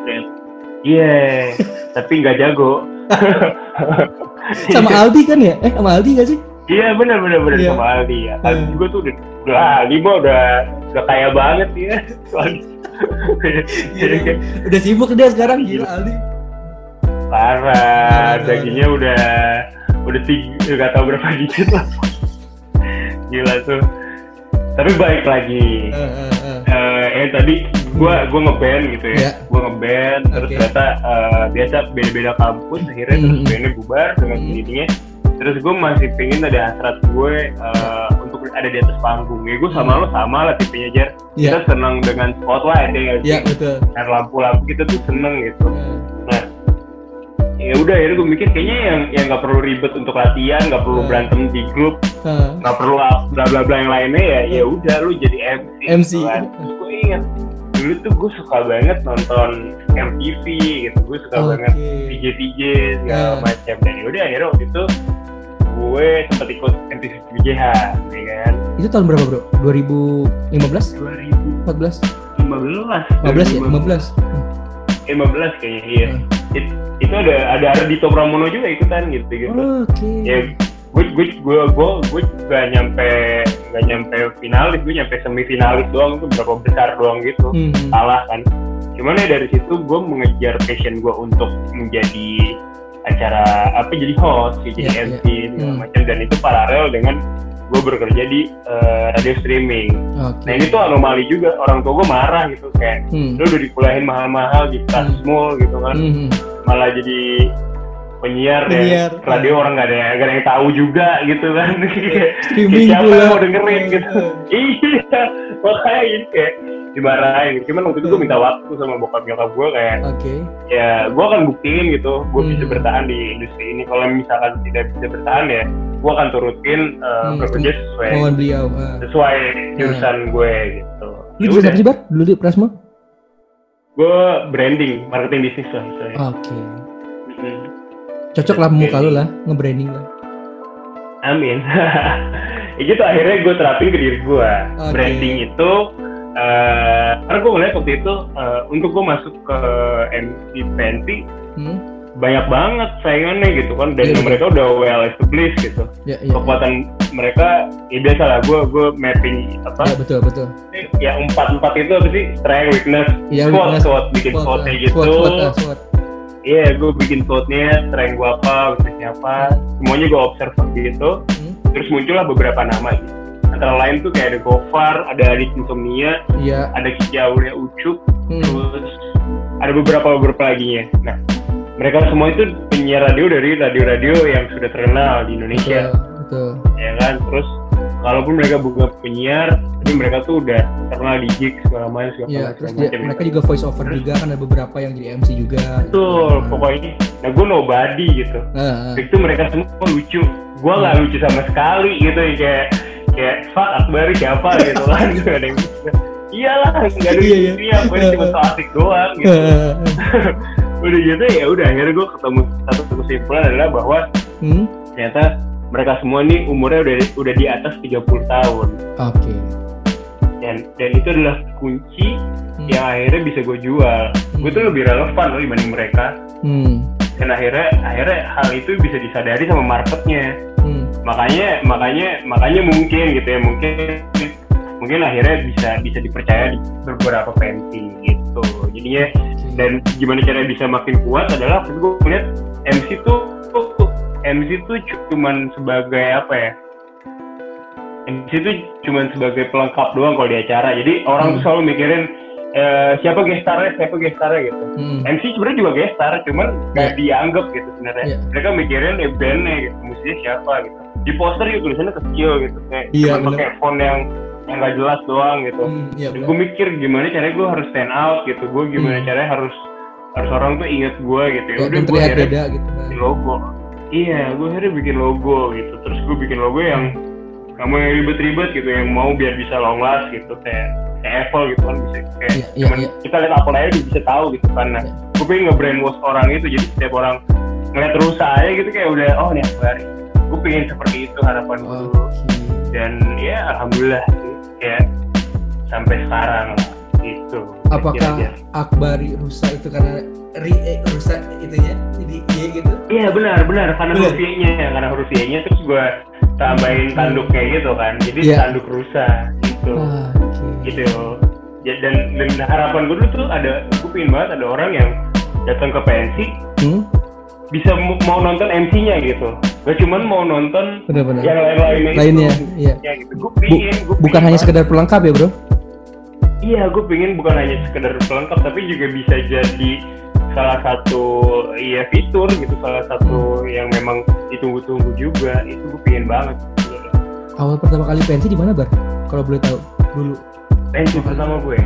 B: iya yeah, *laughs* tapi nggak jago *laughs*
A: sama Aldi kan ya eh sama Aldi gak sih
B: Iya benar benar benar yeah. sama Aldi ya. Aldi hmm. juga tuh udah udah Aldi mah udah udah kaya banget ya. *laughs*
A: Iya, udah sibuk dia sekarang gila Aldi.
B: Parah, dagingnya udah udah tiga nggak tahu berapa digit lah. Gila tuh. Tapi baik lagi. Uh, uh, uh. Uh, eh tadi gua gua ngeband gitu ya. Yeah. Gua ngeband terus ternyata uh, biasa beda-beda kampus akhirnya mm -hmm. terus bandnya bubar dengan mm -hmm. sendirinya terus gue masih pengen ada hasrat gue uh, untuk ada di atas panggung ya gue sama hmm. lo sama lah tipenya jar yeah. kita seneng dengan spotlight ya
A: yeah, iya, betul
B: dan lampu-lampu kita tuh seneng gitu yeah. Ya udah ya gue mikir kayaknya yang yang nggak perlu ribet untuk latihan nggak perlu yeah. berantem di grup nggak uh. perlu bla bla bla yang lainnya ya ya udah lu jadi MC
A: MC kan.
B: gue ingat dulu tuh gue suka banget nonton MTV gitu gue suka okay. banget DJ DJ segala yeah. macam dan yaudah akhirnya waktu itu gue sempat ikut MTV BJH ya kan
A: itu tahun berapa bro 2015
B: 2014 15
A: 15 ya
B: 15 15 kayaknya iya hmm. It, itu ada ada Ardito Pramono juga ikutan gitu gitu
A: oh, okay.
B: ya gue gue gue gue gue gak nyampe nggak nyampe finalis gue nyampe semifinalis doang itu berapa besar doang gitu hmm. kalah kan cuman ya dari situ gue mengejar passion gue untuk menjadi acara apa jadi host jadi yeah, MC yeah. segala hmm. macam dan itu paralel dengan gue bekerja di uh, radio streaming. Okay. Nah ini tuh anomali juga orang tua gue marah gitu kayak hmm. lu udah dikuliahin mahal-mahal di Tasmul hmm. gitu kan, hmm. malah jadi penyiar, penyiar. ya radio orang nggak ada gak ada yang tahu juga gitu kan *laughs*
A: streaming
B: siapa yang mau dengerin gitu *laughs* iya makanya ini kayak dimarahin cuman waktu itu gue minta waktu sama bokap nyokap gue kayak
A: okay.
B: ya gue akan buktiin gitu gue hmm. bisa bertahan di industri ini kalau misalkan tidak bisa bertahan ya gue akan turutin uh, hmm, bekerja sesuai
A: beliau
B: uh. sesuai jurusan uh. gue gitu
A: lu jurusan apa sih bar dulu di Prasma
B: gue branding marketing bisnis lah
A: oke okay. hmm. cocok lah muka lu lah nge-branding lah
B: amin *laughs* ya gitu akhirnya gue terapin ke diri gue okay. branding itu uh, karena gue ngeliat waktu itu uh, untuk gue masuk ke MC Fancy hmm? Banyak banget saingannya gitu kan dan yeah, iya. mereka udah well established gitu yeah, yeah, kekuatan yeah. mereka ya biasa lah gue gue mapping apa
A: yeah, betul betul
B: ya empat empat itu apa sih strength weakness yeah, SWOT SWOT bikin SWOT uh, gitu Iya, yeah, gue bikin quote-nya, strength gue apa, weaknessnya apa, semuanya gue observe gitu. Hmm. Terus muncullah beberapa nama gitu antara lain tuh kayak ada Gofar, ada Adit Insomnia,
A: iya.
B: ada Aulia Ucup, hmm. terus ada beberapa beberapa lagi ya. Nah, mereka semua itu penyiar radio dari radio-radio yang sudah terkenal di Indonesia.
A: Betul, betul.
B: Ya kan, terus kalaupun mereka bukan penyiar, tapi mereka tuh udah terkenal di gig segala macam segala
A: Iya, terus dia, mereka juga voice over terus, juga kan ada beberapa yang jadi MC juga.
B: Betul, nah. pokoknya. Nah, gue nobody gitu. Uh, uh. Itu mereka semua lucu. Gue nggak uh. lucu sama sekali gitu ya kayak kayak fuck Akbar siapa *laughs* gitu kan gitu ada yang iyalah nggak ada iya, iya. aku ini cuma so asik doang gitu *laughs* udah gitu ya udah akhirnya gue ketemu satu kesimpulan adalah bahwa hmm? ternyata mereka semua nih umurnya udah udah di atas 30 tahun
A: oke okay.
B: dan dan itu adalah kunci hmm. yang akhirnya bisa gue jual hmm. gue tuh lebih relevan loh dibanding mereka hmm. dan akhirnya akhirnya hal itu bisa disadari sama marketnya makanya makanya makanya mungkin gitu ya mungkin mungkin akhirnya bisa bisa dipercaya di beberapa pensi gitu jadinya dan gimana cara bisa makin kuat adalah waktu gue melihat MC tuh, tuh MC tuh cuman sebagai apa ya MC tuh cuman sebagai pelengkap doang kalau di acara jadi orang hmm. tuh selalu mikirin uh, siapa gestarnya siapa gestarnya gitu hmm. MC sebenarnya juga gestar cuman nggak yeah. dianggap gitu sebenarnya yeah. mereka mikirin ya bandnya gitu musiknya siapa gitu di poster juga tulisannya kecil gitu kayak yeah, cuma pakai font yang yang gak jelas doang gitu. Hmm, yeah, gue mikir gimana caranya gue harus stand out gitu. Gue gimana hmm. caranya harus harus orang tuh inget gue gitu. Ya
A: udah gue akhirnya beda, gitu, kan.
B: logo. Iya gue akhirnya bikin logo gitu. Terus gue bikin logo yang kamu yang ribet-ribet gitu yang mau biar bisa long last gitu. Kayak kayak Apple gitu kan bisa kayak yeah, yeah, cuman yeah. kita lihat Apple aja bisa tahu gitu kan. Nah, yeah. gue pengen nge-brainwash orang itu. Jadi setiap orang ngeliat rusak aja gitu kayak udah oh nih Akbari gue pengen seperti itu harapan gue okay. dan ya alhamdulillah kayak sampai sekarang gitu
A: apakah kira -kira. Akbari rusak itu karena ri eh, rusak itunya jadi iya gitu
B: iya benar benar karena huruf nya karena huruf terus gue tambahin tanduk kayak gitu kan jadi yeah. tanduk rusak gitu ah, okay. gitu ya, dan dan harapan gue dulu tuh ada gue pengen banget ada orang yang datang ke pensi hmm? Bisa mau nonton MC-nya gitu. Gak cuman mau nonton
A: bener, bener.
B: yang lain-lainnya
A: lainnya iya.
B: Ya, gitu. gue pingin
A: Bu, gue bukan hanya sekedar pelengkap ya bro?
B: Iya gue pingin bukan hanya sekedar pelengkap tapi juga bisa jadi salah satu ya fitur gitu. Salah satu yang memang ditunggu-tunggu juga. Itu gue pengen banget.
A: Awal pertama kali pensi di mana bar? Kalau boleh tahu dulu.
B: Pensi pertama gue.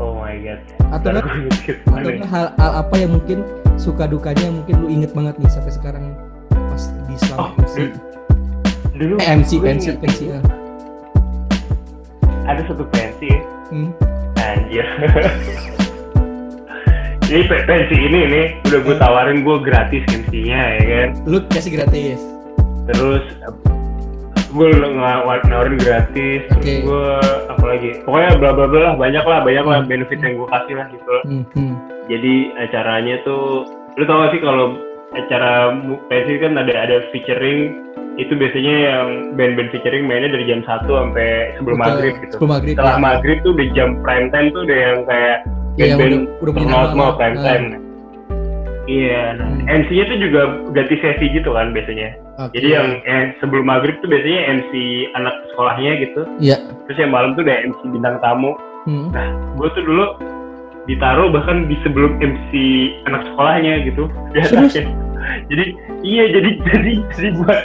B: Oh my god.
A: Atau atau hal, hal apa yang mungkin suka dukanya mungkin lu inget banget nih sampai sekarang pas di selama oh, MC
B: dulu.
A: Eh, MC pensi pensi ya.
B: ada satu pensi hmm? anjir. *laughs* Ini pensi ini nih udah gue tawarin gue gratis MC-nya ya kan?
A: Lu kasih gratis?
B: Terus gue nawarin gratis okay. terus gue apa lagi pokoknya bla bla bla lah banyak lah banyak lah hmm. benefit yang gue kasih lah gitu hmm. hmm. jadi acaranya tuh lu tau gak sih kalau acara pensi kan ada ada featuring itu biasanya yang band-band featuring mainnya dari jam 1 sampai sebelum Betul, maghrib gitu.
A: Sebelum maghrib.
B: Setelah ya. maghrib tuh udah jam prime time tuh udah yang kayak ya, band-band
A: udah, udah
B: semua prime time. Iya, hmm. MC-nya tuh juga ganti sesi gitu kan biasanya. Okay. Jadi yang eh, sebelum maghrib tuh biasanya MC anak sekolahnya gitu.
A: Iya.
B: Terus yang malam tuh udah MC bintang tamu. Hmm. Nah, gue tuh dulu ditaruh bahkan di sebelum MC anak sekolahnya gitu. *laughs* Ya, *laughs* jadi iya jadi *laughs* jadi jadi buat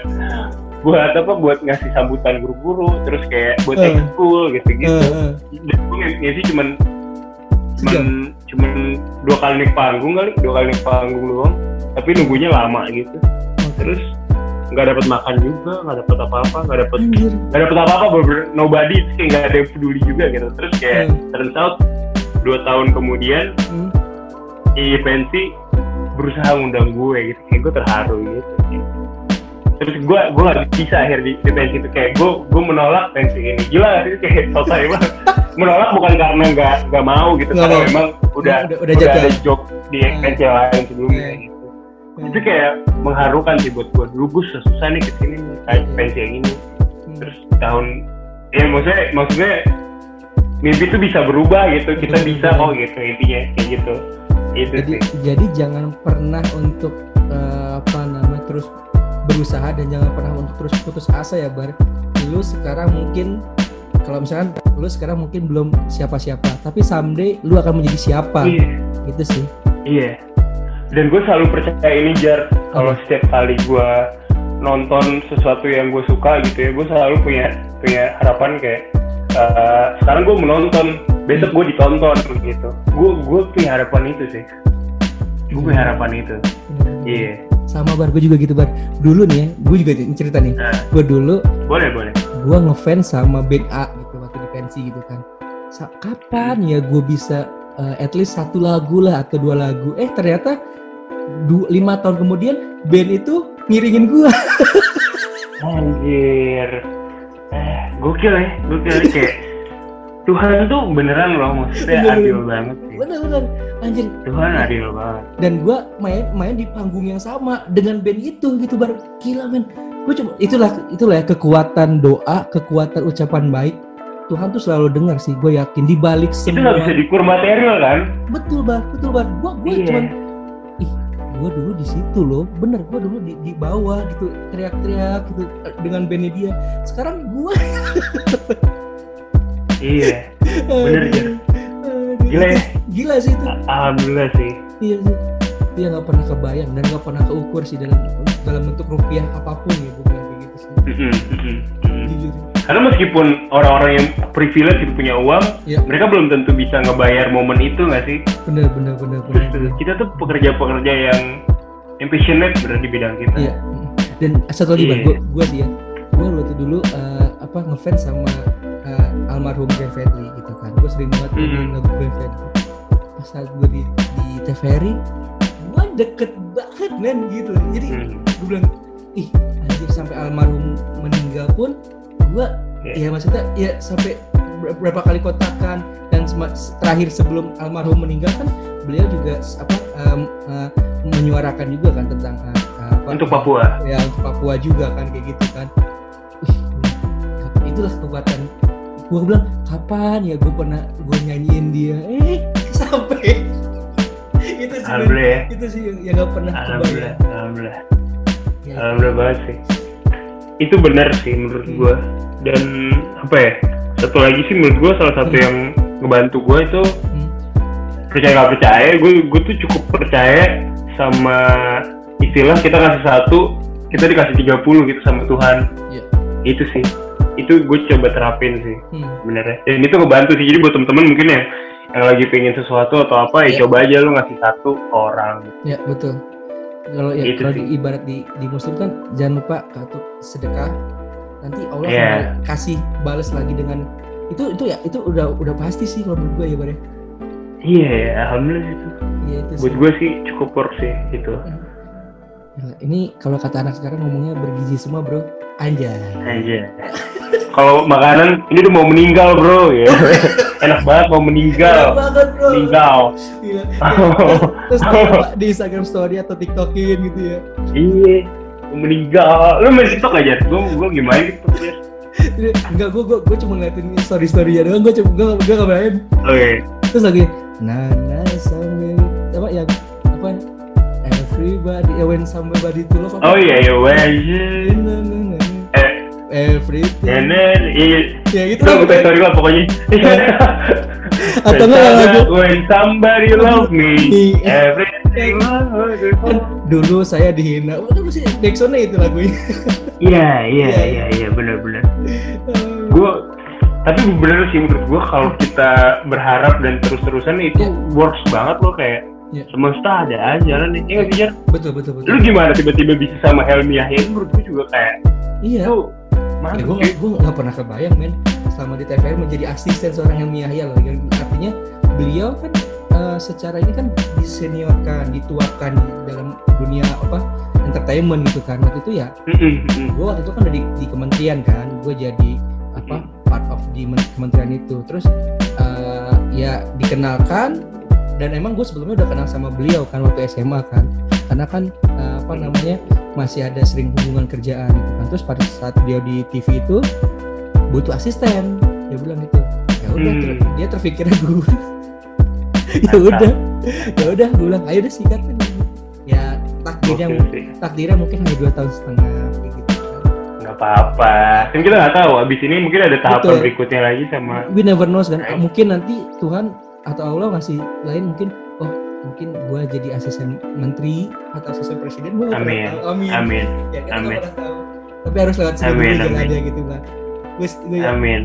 B: buat apa buat ngasih sambutan guru-guru terus kayak buat uh, ekskul gitu-gitu. Uh, uh. Dan gue ngisi cuman cuman cuman dua kali naik panggung kali, dua kali naik panggung doang. Tapi nunggunya lama gitu. Terus nggak dapat makan juga, nggak dapat apa-apa, nggak dapat nggak dapat apa-apa, nobody, kayak nggak ada yang peduli juga gitu. Terus kayak uh. turns out dua tahun kemudian, hmm. i pensi berusaha ngundang gue gitu kayak gue terharu gitu terus gue gue gak bisa akhir di, di pensi itu kayak gue gue menolak pensi ini gila sih kayak selesai banget *laughs* menolak bukan karena nggak nggak mau gitu karena memang udah udah, udah, udah ada job di hmm. pensi lain sebelumnya hmm. gitu hmm. itu kayak mengharukan sih buat gue dulu gue susah nih ke sini kayak hmm. pensi yang ini hmm. terus tahun ya maksudnya maksudnya mimpi itu bisa berubah gitu kita bisa kok gitu intinya kayak gitu itu
A: jadi sih. jadi jangan pernah untuk uh, apa namanya terus berusaha dan jangan pernah untuk terus putus asa ya bar. Lu sekarang mungkin kalau misalkan lu sekarang mungkin belum siapa-siapa tapi someday lu akan menjadi siapa? Iya. gitu sih.
B: Iya. Dan gue selalu percaya ini jar kalau setiap kali gue nonton sesuatu yang gue suka gitu ya gue selalu punya punya harapan kayak uh, sekarang gue menonton besok gue ditonton gitu. Gue gue punya harapan itu sih. Gue punya harapan itu. Iya. yeah.
A: Sama bar gue juga gitu bar. Dulu nih ya gue juga cerita nih. Nah. gue dulu
B: boleh boleh.
A: gue ngefans sama band A gitu waktu di pensi gitu kan. Sa kapan ya gue bisa uh, at least satu lagu lah atau dua lagu? Eh ternyata du lima tahun kemudian band itu ngiringin gue *laughs*
B: anjir. Eh gokil ya gokil kayak Tuhan tuh beneran loh maksudnya bener, adil banget sih.
A: Bener bener anjir.
B: Tuhan adil banget.
A: Dan gue main main di panggung yang sama dengan band itu gitu bar gila men. Gue coba itulah itulah ya kekuatan doa, kekuatan ucapan baik. Tuhan tuh selalu dengar sih, gue yakin di balik
B: semua. Itu gak bisa dikur material kan?
A: Betul bar, betul bar. Gue gue iya. cuman ih gue dulu di situ loh bener gue dulu di, di bawah gitu teriak-teriak gitu dengan bandnya dia sekarang gue
B: iya bener ya gila ya *laughs*
A: gila sih itu
B: alhamdulillah sih
A: iya sih dia nggak pernah kebayang dan nggak pernah keukur sih dalam dalam bentuk rupiah apa pun ya gue bilang kayak gitu sih
B: jujur karena meskipun orang-orang yang privilege itu punya uang, ya. mereka belum tentu bisa ngebayar momen itu nggak sih?
A: Bener bener bener. bener, bener.
B: Kita tuh pekerja-pekerja yang yang passionate berarti di bidang kita. Iya.
A: Dan satu lagi yeah. gue gue sih ya, gue waktu dulu uh, apa ngefans sama almarhum Glenn Fredly gitu gue sering banget mm -hmm. lagu Fredly pas saat gue di, di TVRI gue deket banget men gitu jadi mm -hmm. gue bilang ih anjir sampai almarhum meninggal pun gue yeah. ya maksudnya ya sampai berapa kali kotakan dan terakhir sebelum almarhum meninggal kan beliau juga apa um, uh, menyuarakan juga kan tentang uh,
B: apa, untuk Papua
A: ya untuk Papua juga kan kayak gitu kan itulah kekuatan gue bilang kapan ya gue pernah gue nyanyiin dia eh *laughs* sampai itu sih
B: alhamdulillah
A: itu sih yang gak pernah
B: alhamdulillah kebayang. alhamdulillah ya. alhamdulillah banget sih itu benar sih menurut hmm. gue dan apa ya satu lagi sih menurut gue salah satu hmm. yang ngebantu gue itu hmm. percaya gak percaya gue gue tuh cukup percaya sama istilah kita kasih satu kita dikasih 30 gitu sama Tuhan yeah. itu sih itu gue coba terapin sih hmm. sebenarnya. Dan itu ngebantu sih. Jadi buat temen-temen mungkin ya yang lagi pengen sesuatu atau apa ya, ya coba aja lu ngasih satu ke orang.
A: Ya betul. Kalau ya kalau di, ibarat di di muslim kan jangan lupa kartu sedekah. Nanti Allah yeah. akan kasih balas lagi dengan itu itu ya itu udah udah pasti sih kalau menurut gue ya bare
B: iya ya, alhamdulillah itu. Iya itu buat gue sih cukup work sih itu hmm.
A: ini kalau kata anak sekarang ngomongnya bergizi semua bro Anjay.
B: Anjay. Kalau makanan ini udah mau meninggal bro ya. *laughs* Enak banget mau meninggal. Enak banget bro. Meninggal.
A: Terus *laughs* di Instagram story atau TikTokin gitu ya.
B: Iya. meninggal lu main TikTok aja gue gue gimana gitu
A: Enggak, gue gue cuma ngeliatin story story ya doang, gue cuma gue gue gak main. Oke. Okay. Terus lagi, Nana sambil apa yang apa everybody, ya when somebody to love.
B: Oh iya, iya when
A: everything.
B: Then,
A: ya gitu.
B: Gue story lah pokoknya. *laughs*
A: Atau enggak lagu
B: When somebody love me, everything. *laughs*
A: Dulu saya dihina. Waduh masih Dexone itu lagunya. *laughs*
B: Iya, iya, iya, iya, iya, benar-benar. Gue tapi bener sih menurut gue kalau kita berharap dan terus-terusan itu yeah. works banget loh kayak yeah. semesta ada aja lah nih, ya nggak
A: Betul, betul, betul.
B: Lu gimana tiba-tiba bisa sama Helmi Yahya? Menurut gue juga kayak
A: iya. Itu, ya, gue gue nggak pernah kebayang men selama di TVR menjadi asisten seorang Helmi Yahya loh. Yang artinya beliau kan uh, secara ini kan diseniorkan dituakan dalam dunia apa entertainment gitu kan. Waktu itu ya gue waktu itu kan udah di, di kementerian kan gue jadi apa part of di kementerian itu. Terus uh, ya dikenalkan dan emang gue sebelumnya udah kenal sama beliau kan waktu SMA kan. Karena kan uh, apa namanya masih ada sering hubungan kerjaan. Gitu kan terus pada saat dia di TV itu butuh asisten. Dia bilang gitu. Ya udah hmm. ter dia terpikirnya gue *laughs* ya udah ya udah gue bilang ayo udah sikat. Kan ya takdirnya okay, takdirnya mungkin hanya dua tahun setengah gitu.
B: Nggak apa-apa. Kan kita nggak tahu abis ini mungkin ada tahapan Betul. berikutnya lagi sama
A: we never know kan mungkin nanti Tuhan atau Allah ngasih lain mungkin oh mungkin gua jadi asisten menteri atau asisten presiden gua
B: amin. amin amin
A: ya, kita amin tahu. tapi harus lewat sebelum amin, aja gitu kan
B: gue amin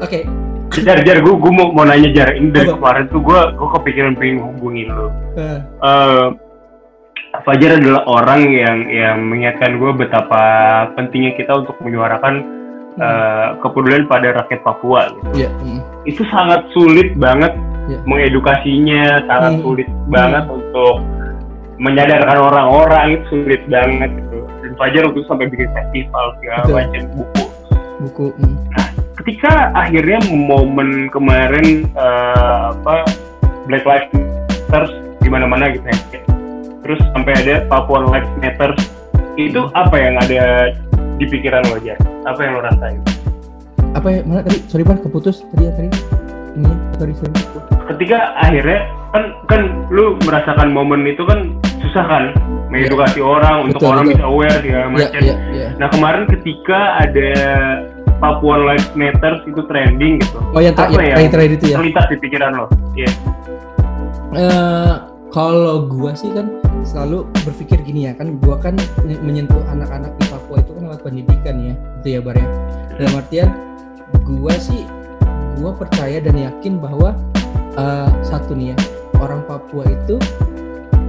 A: oke okay.
B: Jar, jar, gue, gue mau, mau nanya Jar, ini dari kemarin tuh gue, gue kepikiran pengen hubungin lo. Uh. Uh, Fajar adalah orang yang yang mengingatkan gue betapa pentingnya kita untuk menyuarakan hmm. uh, kepedulian pada rakyat Papua. Gitu.
A: Yeah. Hmm.
B: Itu sangat sulit banget yeah. mengedukasinya, sangat hmm. sulit hmm. banget untuk menyadarkan orang-orang itu sulit banget gitu. Dan Fajar waktu itu sampai bikin festival segala macam buku.
A: Buku. Hmm.
B: Nah, ketika akhirnya momen kemarin uh, apa Black Lives Matter di mana-mana gitu ya terus sampai ada Papua Lives Matter itu apa yang ada di pikiran lo aja apa yang lo rasain
A: apa ya mana tadi sorry pak keputus tadi ya tadi ini sorry sorry
B: ketika akhirnya kan kan lu merasakan momen itu kan susah kan mengedukasi yeah. orang untuk betul, orang bisa aware ya macam yeah, yeah, yeah. nah kemarin ketika ada Papua Lives Matter itu trending gitu.
A: Oh yang, apa ya, yang, terakhir itu ya.
B: Terlintas di pikiran lo. Iya. Yeah.
A: Uh, kalau gua sih kan selalu berpikir gini ya kan gua kan menyentuh anak-anak di Papua itu kan lewat pendidikan ya itu ya Bar ya. Dalam artian gua sih gua percaya dan yakin bahwa uh, satu nih ya. Orang Papua itu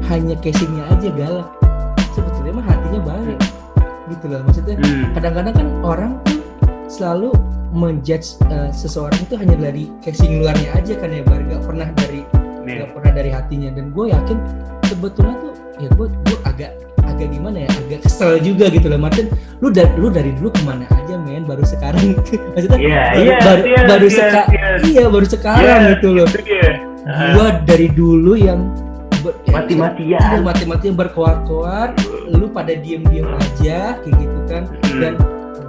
A: hanya casingnya aja galak. Sebetulnya mah hatinya baik. Gitu loh maksudnya. Hmm. kadang-kadang kan orang tuh selalu menjudge uh, seseorang itu hanya dari casing luarnya aja kan ya bar. Gak pernah dari nggak pernah dari hatinya. Dan gue yakin sebetulnya tuh ya gue gue agak agak gimana ya agak kesel juga gitu loh Martin lu dari lu dari dulu ke mana aja men baru sekarang *laughs* maksudnya
B: yeah,
A: baru
B: yeah,
A: baru,
B: yeah,
A: baru yeah, seka yeah. iya baru sekarang yeah, gitu loh yeah. uh. gue dari dulu yang
B: ya, mati-matian
A: iya, mati-matian berkoar-koar lu pada diem-diem aja kayak gitu kan hmm. dan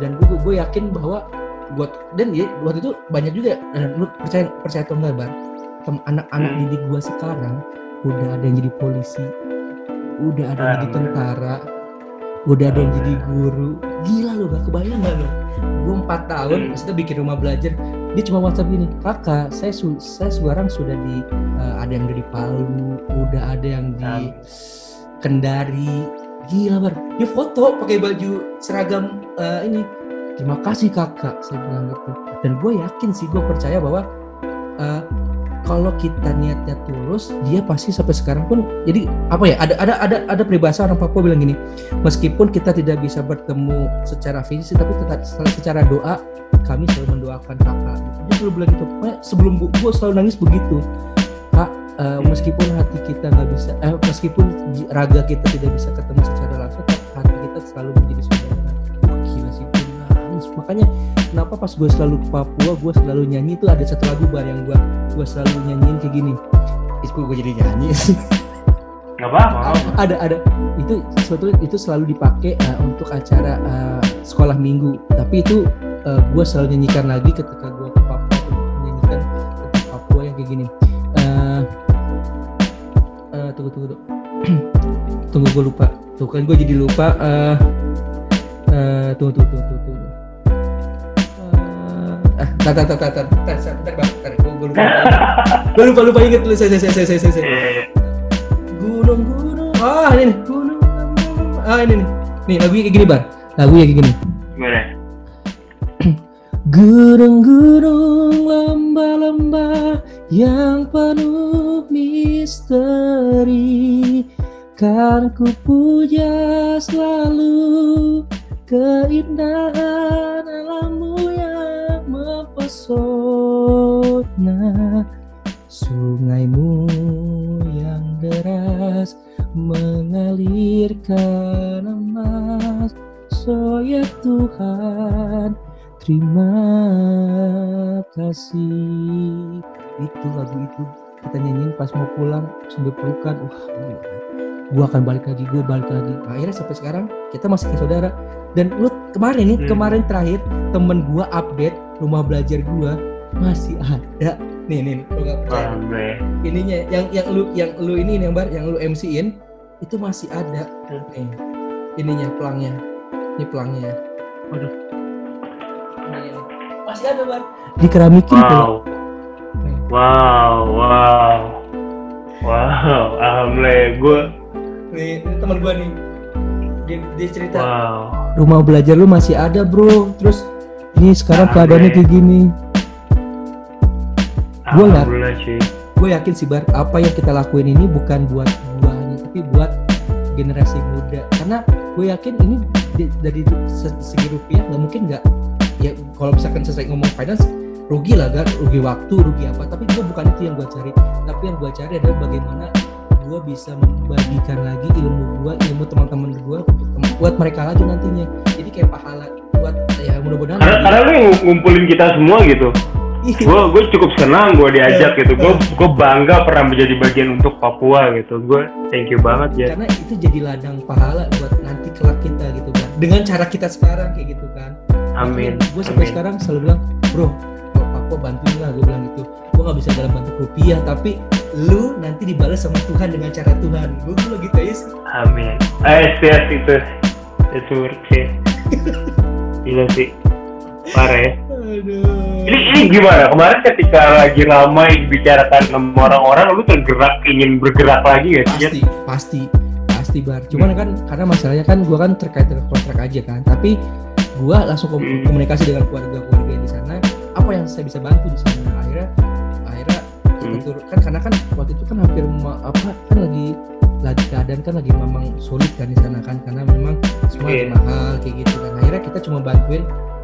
A: dan gue gue yakin bahwa buat dan ya waktu itu banyak juga dan lu percaya percaya atau enggak bar anak-anak hmm. didik gue sekarang udah ada yang jadi polisi udah ada yang jadi tentara. Udah ada yang jadi guru. Gila lo gak kebayang gak lo gue empat tahun hmm. maksudnya bikin rumah belajar. Dia cuma WhatsApp gini kakak saya su saya sekarang sudah di uh, ada yang udah di Palu udah ada yang di Kendari. Gila bar dia foto pakai baju seragam uh, ini. Terima kasih kakak saya bilang gitu. Dan gue yakin sih gue percaya bahwa uh, kalau kita niatnya tulus dia pasti sampai sekarang pun jadi apa ya ada ada ada ada peribahasa orang Papua bilang gini meskipun kita tidak bisa bertemu secara fisik tapi tetap secara doa kami selalu mendoakan kakak. Dia selalu bilang gitu. Sebelum gue selalu nangis begitu. Kak uh, meskipun hati kita nggak bisa eh, meskipun raga kita tidak bisa ketemu secara langsung hati kita selalu menjadi saudara makanya kenapa pas gue selalu ke Papua gue selalu nyanyi tuh ada satu lagu bar yang gue gue selalu nyanyiin kayak gini itu gue jadi nyanyi *laughs*
B: Gak apa-apa.
A: Ada ada itu sebetulnya itu selalu dipakai uh, untuk acara uh, sekolah minggu. Tapi itu uh, gue selalu nyanyikan lagi ketika gue ke Papua menyanyikan tentang Papua yang kayak gini. *clears throat* Uh, uh, tunggu tunggu tunggu. tunggu gue lupa. Tuh kan gue jadi lupa. Uh, uh, tunggu tunggu tunggu tunggu ah tar tar tar tar tar tar gue lupa gue lupa. Lupa inget lu saya saya saya saya saya gunung gunung. Ah ini nih. Gunung ah ini nih. Nih lagunya kayak gini bar. Lagunya kayak gini.
B: Gimana? *clears throat*
A: Gunung-gunung lamba-lamba yang penuh misteri. Kan ku puja selalu keindahan alammu mempesona Sungaimu yang deras mengalirkan emas. So ya Tuhan terima kasih. Itu lagu itu kita nyanyiin pas mau pulang sambil pelukan. Wah gila. Gue akan balik lagi, gue balik lagi. Akhirnya sampai sekarang kita masih kayak saudara. Dan lu kemarin nih,
B: Hmm.
A: kemarin terakhir temen gue update rumah belajar gue masih ada nih nih, lu gak percaya
B: Alhamdulillah.
A: ininya yang yang lu yang lu ini yang bar yang lu MC-in itu masih ada nih ininya pelangnya ini pelangnya
B: Waduh.
A: Ini, ini. masih ada bar dikeramikin
B: Wow.
A: Nih.
B: Wow, wow. Wow, alhamdulillah. Gue,
A: nih ini teman gua nih dia, dia cerita
B: wow.
A: rumah belajar lu masih ada bro terus ini sekarang keadaannya kayak gini. Gua nggak- gue yakin sih bar apa yang kita lakuin ini bukan buat buahnya tapi buat generasi muda. Karena gue yakin ini dari se- segi rupiah nggak mungkin nggak ya kalau misalkan selesai ngomong finance rugi lah kan rugi waktu rugi apa. Tapi gue bukan itu yang gue cari. Tapi yang gue cari adalah bagaimana gue bisa membagikan lagi ilmu gue ilmu teman-teman gue buat mereka lagi nantinya. Jadi kayak pahala buat ya mudah-mudahan
B: Karena, karena lu yang ngumpulin kita semua gitu.
A: Iya.
B: Gue gue cukup senang gue diajak
A: Eh,
B: gitu. Gue
A: eh.
B: gue bangga pernah menjadi bagian untuk Papua gitu. Gue thank you banget ya.
A: karena itu jadi ladang pahala buat nanti kelak kita gitu kan dengan cara kita sekarang kayak gitu kan
B: Amin.
A: gue sampai
B: Amin.
A: sekarang selalu bilang bro kalau aku bantuin lah gue bilang gitu gue nggak bisa dalam bentuk rupiah tapi lu nanti dibalas sama Tuhan dengan cara Tuhan gue bilang gitu aja sih
B: Amin. Eh, itu itu sih. *laughs* Gila sih. Parah ya.
A: aduh
B: Ini, ini gimana? Kemarin ketika lagi ramai dibicarakan sama orang-orang, lu tergerak ingin bergerak lagi gak sih? Jet?
A: pasti pasti pasti bar cuman kan karena masalahnya kan gue kan terkait dengan kontrak aja kan tapi gue langsung
B: Hmm.
A: komunikasi dengan keluarga-keluarga di sana apa yang saya bisa bantu di sana akhirnya akhirnya
B: Hmm.
A: kan karena kan waktu itu kan hampir apa kan lagi lagi keadaan kan lagi memang sulit kan di sana kan karena memang semua
B: Iya.
A: mahal kayak gitu kan. Akhirnya kita cuma bantuin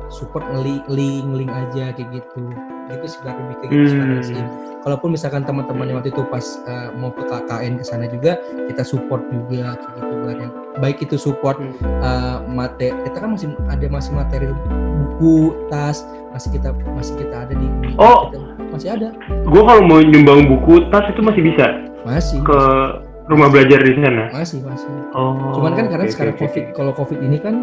A: support ngeling link link aja kayak gitu. Gitu sih lebih kayak gitu
B: Hmm.
A: sih. Kalaupun misalkan teman-teman yang waktu itu pas uh, mau ke KKN ke sana juga kita support juga kayak gitu yang baik itu support
B: Hmm.
A: uh, materi kita kan masih ada masih materi buku tas masih kita masih kita ada di
B: Oh.
A: kita- masih ada.
B: Gue kalau mau nyumbang buku tas itu masih bisa?
A: Masih.
B: Ke rumah belajar di sana.
A: masih masih
B: Oh.
A: cuman kan karena
B: oke,
A: sekarang
B: oke,
A: covid kalau covid ini kan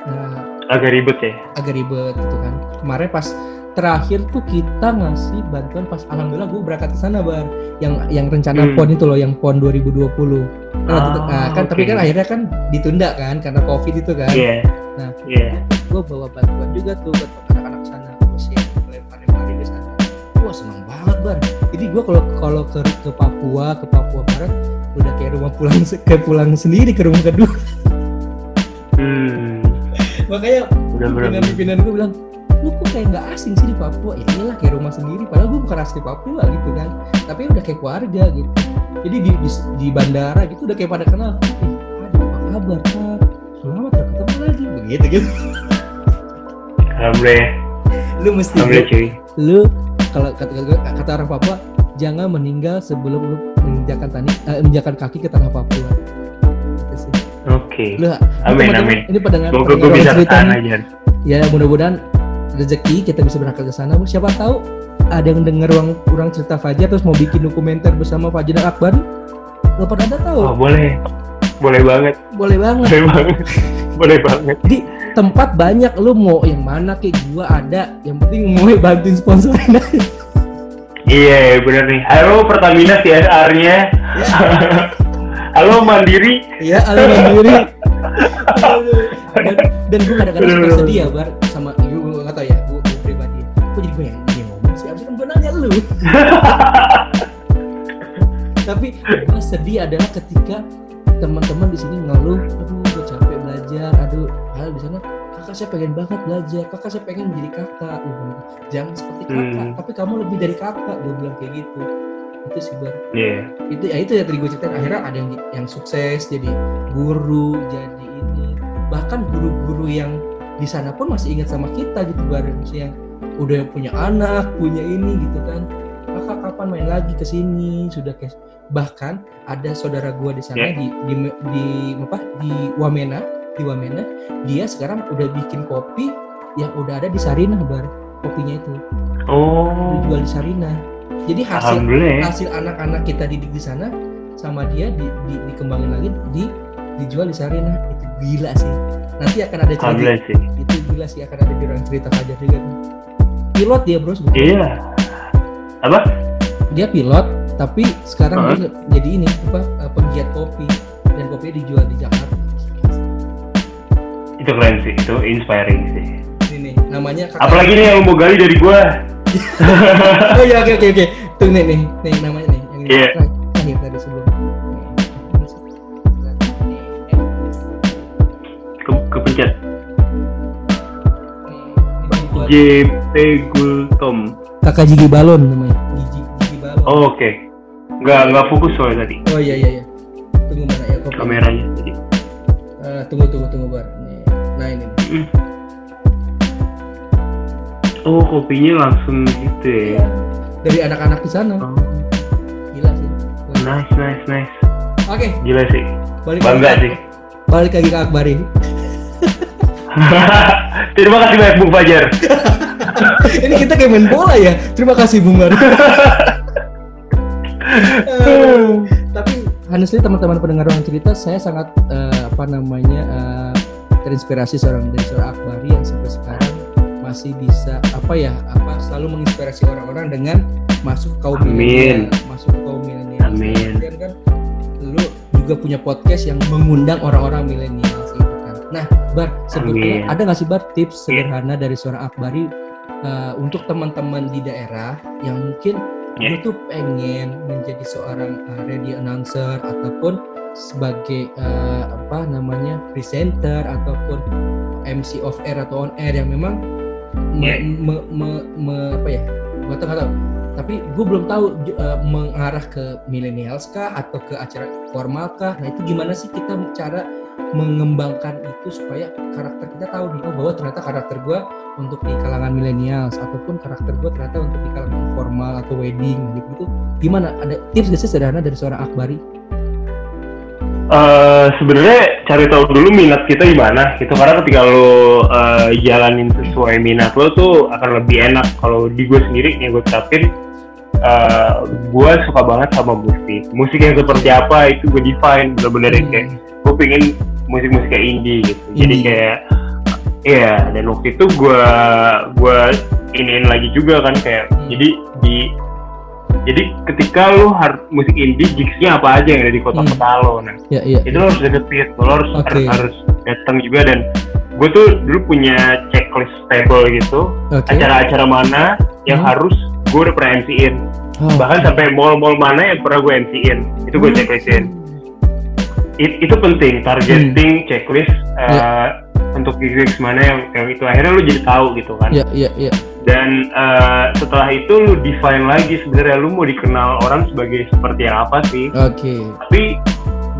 A: uh,
B: agak ribet ya.
A: agak ribet gitu kan kemarin pas terakhir tuh kita ngasih bantuan pas alhamdulillah gue berangkat ke sana bar yang yang rencana
B: Hmm.
A: pon itu loh yang pon 2020 kan, itu-
B: Ah,
A: nah, kan tapi
B: oke.
A: kan akhirnya kan ditunda kan karena covid itu kan
B: Iya.
A: Nah.
B: Iya.
A: gue bawa bantuan juga tuh buat anak-anak sana terus ya lempar-lempar di sana wah seneng banget bar jadi gue kalau kalau ke ke Papua ke Papua Barat udah kayak rumah pulang kayak pulang sendiri ke rumah kedua
B: Hmm.
A: makanya
B: Benar-benar.
A: pimpinan-pimpinan gue bilang lu kok kayak nggak asing sih di Papua ya iyalah kayak rumah sendiri padahal gue bukan asli Papua gitu kan tapi udah kayak keluarga gitu jadi di, di, di bandara gitu udah kayak pada kenal eh aduh apa kabar kak selamat ya ketemu lagi begitu gitu
B: Alhamdulillah.
A: lu mesti
B: Alhamdulillah cuy.
A: lu kalau kata, kata, kata orang Papua jangan meninggal sebelum lu menginjakan tani eh, menginjakan kaki ke tanah Papua Gitu.
B: Oke.
A: lu
B: Amin,
A: teman-teman,
B: amin.
A: ini pendengar
B: Semoga gue bisa
A: cerita nih. Ya mudah-mudahan rezeki kita bisa berangkat ke sana siapa tahu ada yang ruang orang cerita Fajar terus mau bikin dokumenter bersama Fajar dan Akbar Lo pada ada tahu?
B: Oh boleh, boleh banget.
A: Boleh banget.
B: Boleh banget. *laughs* boleh banget.
A: Di tempat banyak lu mau yang mana kayak gua ada, yang penting mau bantuin sponsorin aja. *laughs*
B: Iya bener nih. Halo Pertamina CSR-nya. *laughs* halo Mandiri.
A: Iya, halo Mandiri. *laughs* dan, dan gue kadang-kadang suka sedih ya bar sama gue gue nggak tau ya gue, gue pribadi gue jadi gue yang dia ngomong sih abis kan gue nanya lu *laughs* tapi gue sedih adalah ketika teman-teman di sini ngeluh aduh gue capek belajar aduh hal di sana kakak saya pengen banget belajar. Kakak saya pengen menjadi kakak. Gue bilang, jangan seperti kakak
B: Hmm.
A: tapi kamu lebih dari kakak. Gue bilang kayak gitu. Itu sih bar
B: Iya.
A: itu ya itu ya tadi gue ceritain. Akhirnya ada yang yang sukses jadi guru jadi ini. Bahkan guru-guru yang di sana pun masih ingat sama kita gitu bareng yang udah punya anak punya ini gitu kan. Kakak kapan main lagi ke sini? Sudah kayak bahkan ada saudara gua di sana
B: Ya.
A: di, di di apa di Wamena Wamena dia sekarang udah bikin kopi yang udah ada di Sarinah bar kopinya itu
B: Oh.
A: dijual di Sarinah jadi hasil
B: ya.
A: hasil anak-anak kita didik di sana sama dia di, di, dikembangin lagi di dijual di Sarina itu gila sih nanti akan ada cerita
B: sih.
A: itu gila sih akan ada di orang cerita Fajar juga pilot dia bro sebetulnya.
B: Iya. Apa?
A: dia pilot tapi sekarang
B: Hah?
A: dia jadi ini apa eh, penggiat kopi dan kopinya dijual di Jakarta
B: Itu keren sih. Itu inspiring sih.
A: ini namanya kakak
B: Apalagi nih yang mau gali dari gua. *laughs*
A: oh ya oke oke oke tuh nih nih nih namanya nih yang ini
B: Iya.
A: terakhir tadi sebelum
B: Ke, kepencet. JP Gultom.
A: kakak Gigi Balon namanya Gigi Gigi Balon
B: Oh, oke. Nggak nggak fokus soalnya tadi
A: Oh iya iya iya. Tunggu mana ya
B: kameranya tadi.
A: Eh, tunggu tunggu tunggu bar. Ini.
B: Oh, kopinya langsung gitu ya.
A: Dari anak-anak di sana.
B: Oh,
A: Gila sih.
B: nice, nice, nice.
A: Oke,
B: Gila sih.
A: balik
B: Bangga
A: lagi.
B: sih.
A: Balik lagi ke Akbari. *laughs*
B: Terima kasih banyak Bung Fajar. *laughs*
A: ini kita kayak main bola ya. Terima kasih Bung Bar. Eh, *laughs* tapi honestly teman-teman pendengar ruang cerita saya sangat eh, apa namanya eh, terinspirasi seorang dari seorang Akbari yang sampai sekarang masih bisa apa ya apa selalu menginspirasi orang-orang dengan masuk kaum milenial masuk kaum milenial
B: Amin.
A: Kemudian kan lu juga punya podcast yang mengundang orang-orang milenial gitu kan nah bar sebetulnya
B: Amin.
A: ada nggak sih bar tips
B: Iya.
A: sederhana dari seorang Akbari eh, untuk teman-teman di daerah yang mungkin gue tuh pengen menjadi seorang uh, radio announcer ataupun sebagai uh, apa namanya presenter ataupun MC off air atau on air yang memang me,
B: Iya.
A: me- me- me- apa ya? Gue nggak tahu. Tapi gue belum tahu uh, mengarah ke millennials kah atau ke acara formal kah? Nah itu gimana sih kita cara mengembangkan itu supaya karakter kita tahu nih oh bahwa ternyata karakter gue untuk di kalangan millennials ataupun karakter gue ternyata untuk di kalangan formal atau wedding gitu gitu gimana? Ada tips gak sih sederhana dari seorang Akbari
B: Eh sebenarnya cari tahu dulu minat kita gimana gitu. Karena ketika lo eh, jalanin sesuai minat lo tuh akan lebih enak. Kalau di gue sendiri yang gue terapin eh gue suka banget sama musik. Musik yang seperti apa itu gue define bener-bener yang kayak gue pengen musik-musik kayak indie gitu. Jadi
A: Indie.
B: kayak Iya, dan waktu itu gue gue iniin lagi juga kan kayak
A: Hmm.
B: jadi di jadi ketika lo har musik indie gigsnya apa aja yang ada di kota-kota lo nah
A: ya iya
B: itu lo harus deketin lo harus
A: Oke.
B: harus, harus datang juga dan gue tuh dulu punya checklist table gitu acara-acara mana yang
A: Hmm.
B: harus gue udah pernah MC-in
A: Oh,
B: bahkan sampai mall-mall mana yang pernah gue MC-in itu gue
A: Hmm.
B: checklistin It- itu penting targeting checklist uh,
A: Ya.
B: Untuk gigs mana yang, yang itu akhirnya lu jadi tahu gitu kan
A: ya iya iya
B: dan uh, setelah itu lu define lagi sebenarnya lu mau dikenal orang sebagai seperti yang apa sih
A: oke
B: tapi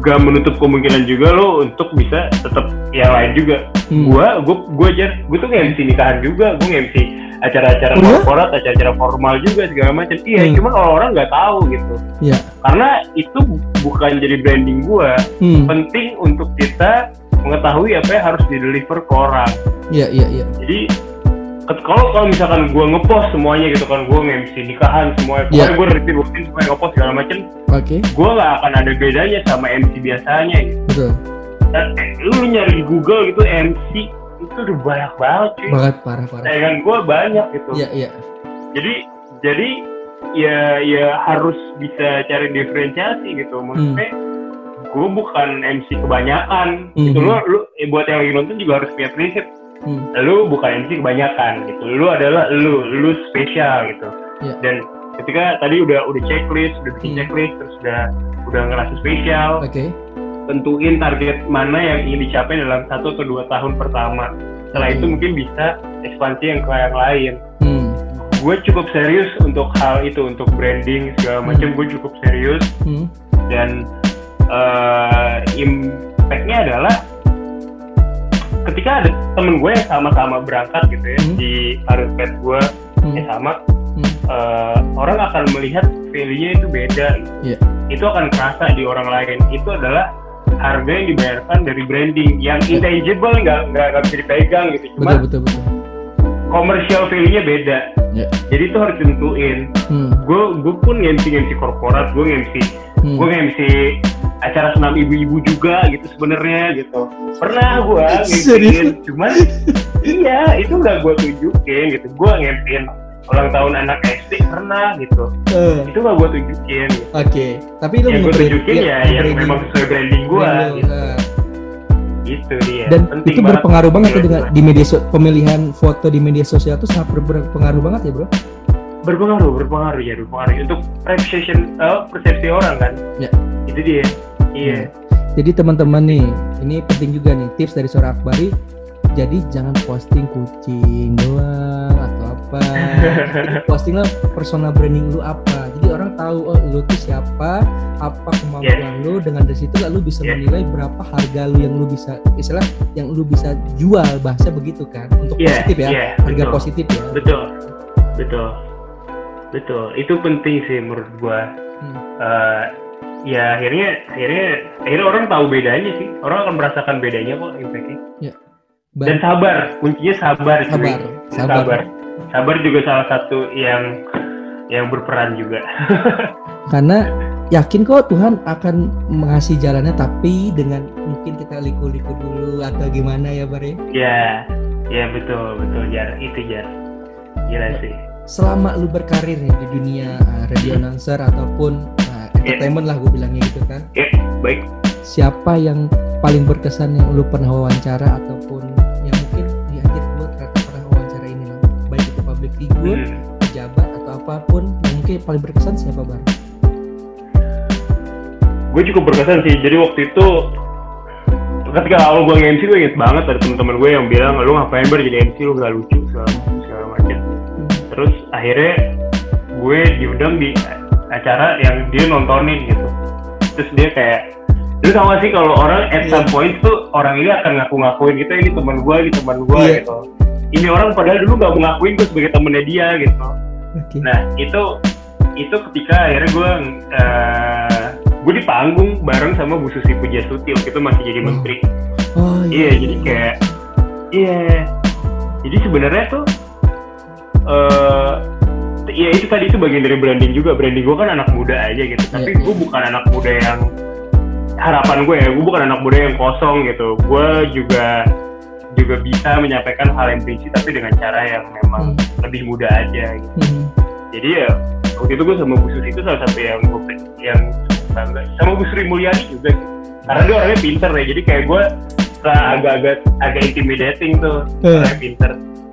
B: gak menutup kemungkinan juga lo untuk bisa tetap yang lain juga
A: Hmm.
B: gua gua gua aja gua tuh nge-MC nikahan juga gua nge-MC acara-acara
A: Oh, ya?
B: korporat acara-acara formal juga segala macam iya
A: Hmm.
B: cuman orang-orang nggak tahu gitu
A: Iya.
B: karena itu bukan jadi branding gua
A: hmm.
B: penting untuk kita mengetahui apa yang harus di deliver ke orang
A: iya iya iya
B: jadi kalau kalau misalkan gue ngepost semuanya gitu kan gue nge-MC nikahan semuanya
A: Yeah.
B: gue repeat rutin supaya ngepost segala macem
A: Oke,
B: gue gak akan ada bedanya sama MC biasanya gitu
A: betul.
B: Dan, eh, lu nyari di Google gitu MC itu udah banyak banget cuy
A: Banget parah parah.
B: sayangan gue banyak gitu
A: Iya iya.
B: jadi jadi ya ya harus bisa cari diferensiasi gitu maksudnya gue bukan MC kebanyakan gitu
A: Mhm.
B: lu lu eh, buat yang lagi nonton juga harus punya prinsip
A: Hmm.
B: lu bukan MC kebanyakan gitu lu adalah lu lu spesial gitu
A: Iya.
B: dan ketika tadi udah udah checklist udah bikin
A: Hmm.
B: checklist terus udah udah ngerasa spesial
A: Oke.
B: tentuin target mana yang ingin dicapai dalam satu atau dua tahun pertama setelah itu
A: Hmm.
B: mungkin bisa ekspansi yang ke yang lain
A: Hmm.
B: gue cukup serius untuk hal itu untuk branding segala macam gue cukup serius
A: Hmm.
B: dan eh, impactnya adalah ketika ada temen gue yang sama-sama berangkat gitu ya
A: Hmm.
B: di karir pet gue
A: Hmm.
B: ya sama
A: Hmm.
B: eh, orang akan melihat value-nya itu beda gitu.
A: Iya.
B: itu akan kerasa di orang lain itu adalah harga yang dibayarkan dari branding yang
A: Iya.
B: intangible nggak nggak bisa dipegang gitu cuma
A: Betul betul betul.
B: komersial value-nya beda
A: Iya.
B: jadi itu harus ditentuin
A: Hmm.
B: gue gue pun nge-MC nge-MC korporat gue nge-MC
A: Hmm.
B: gue nge-MC acara senam ibu-ibu juga gitu sebenarnya gitu. Pernah gue *laughs* nge cuman iya itu nggak gue tunjukin gitu. Gue nge ulang tahun anak SD pernah gitu.
A: Eh,
B: itu nggak gue tunjukin. Gitu.
A: Oke, tapi lu
B: yang gue tunjukin
A: ya,
B: ya yang memang sesuai branding gue
A: brand lu,
B: gitu.
A: eh.
B: gitu dia.
A: Dan
B: Penting
A: itu berpengaruh banget tuh
B: menurut
A: dengan di media so- pemilihan foto di media sosial tuh sangat ber- berpengaruh banget ya bro.
B: berpengaruh berpengaruh ya berpengaruh. Untuk perception eh, persepsi orang kan.
A: Ya.
B: itu dia iya
A: Jadi teman-teman nih, ini penting juga nih tips dari seorang Akbari. Jadi jangan posting kucing doang atau apa. *laughs* Postinglah personal branding lu apa. Jadi orang tahu oh lu tuh siapa, apa kemampuan lu dengan dari situ lu bisa
B: Yes.
A: menilai berapa harga lu yang lu bisa istilah yang lu bisa jual bahasa begitu kan untuk
B: Iya,
A: positif ya.
B: iya,
A: harga
B: betul.
A: positif ya.
B: betul betul betul itu penting sih menurut gua
A: Hmm.
B: Eh, ya akhirnya akhirnya akhirnya orang tahu bedanya sih. Orang akan merasakan bedanya kok impactnya.
A: Ba-
B: dan sabar. Kuncinya sabar
A: sabar, sabar.
B: sabar. Sabar juga salah satu yang yang berperan juga. *laughs*
A: Karena yakin kok Tuhan akan mengasih jalannya tapi dengan mungkin kita liku-liku dulu atau gimana ya Bar ya?
B: ya ya betul betul jar. Itu jar. Gila sih.
A: Selama lu berkarir nih di dunia uh, radio announcer ataupun entertainment lah gue bilangnya gitu kan.
B: ya baik
A: Siapa yang paling berkesan yang lu pernah wawancara ataupun yang mungkin di anjir gue ternyata pernah wawancara ini loh. Baik itu public figure,
B: Hmm.
A: pejabat atau apa pun mungkin paling berkesan siapa Bar?
B: gue cukup berkesan sih jadi waktu itu ketika awal gue nge-MC gue inget banget ada teman-teman gue yang bilang lu ngapain ber jadi MC lu gak lucu segala segala macam terus akhirnya gue diundang di acara yang dia nontonin gitu terus dia kayak lu tau gak sih kalau orang at some point tuh orang ini akan ngaku-ngakuin gitu ini teman gue ini teman gue
A: Iya.
B: gitu ini orang padahal dulu gak mau ngakuin gue sebagai temennya dia gitu
A: Oke.
B: Nah itu itu ketika akhirnya gue uh, gue di panggung bareng sama Bu Susi Pujastuti waktu itu masih jadi
A: Oh.
B: menteri.
A: Oh
B: Iya jadi kayak iya jadi sebenarnya tuh eh ya itu tadi itu bagian dari branding juga. Branding gue kan anak muda aja gitu. Tapi
A: Iya.
B: gue bukan anak muda yang harapan gue ya. Gue bukan anak muda yang kosong gitu. Gue juga juga bisa menyampaikan hal yang prinsip tapi dengan cara yang memang lebih muda aja gitu.
A: Hmm.
B: jadi ya waktu itu gue sama Bu Susi itu salah satu yang gue yang bangga. Sama Bu Sri Mulyani juga sih. karena dia orangnya pinter ya. Jadi kayak gue agak-agak agak intimidating tuh. Orangnya pinter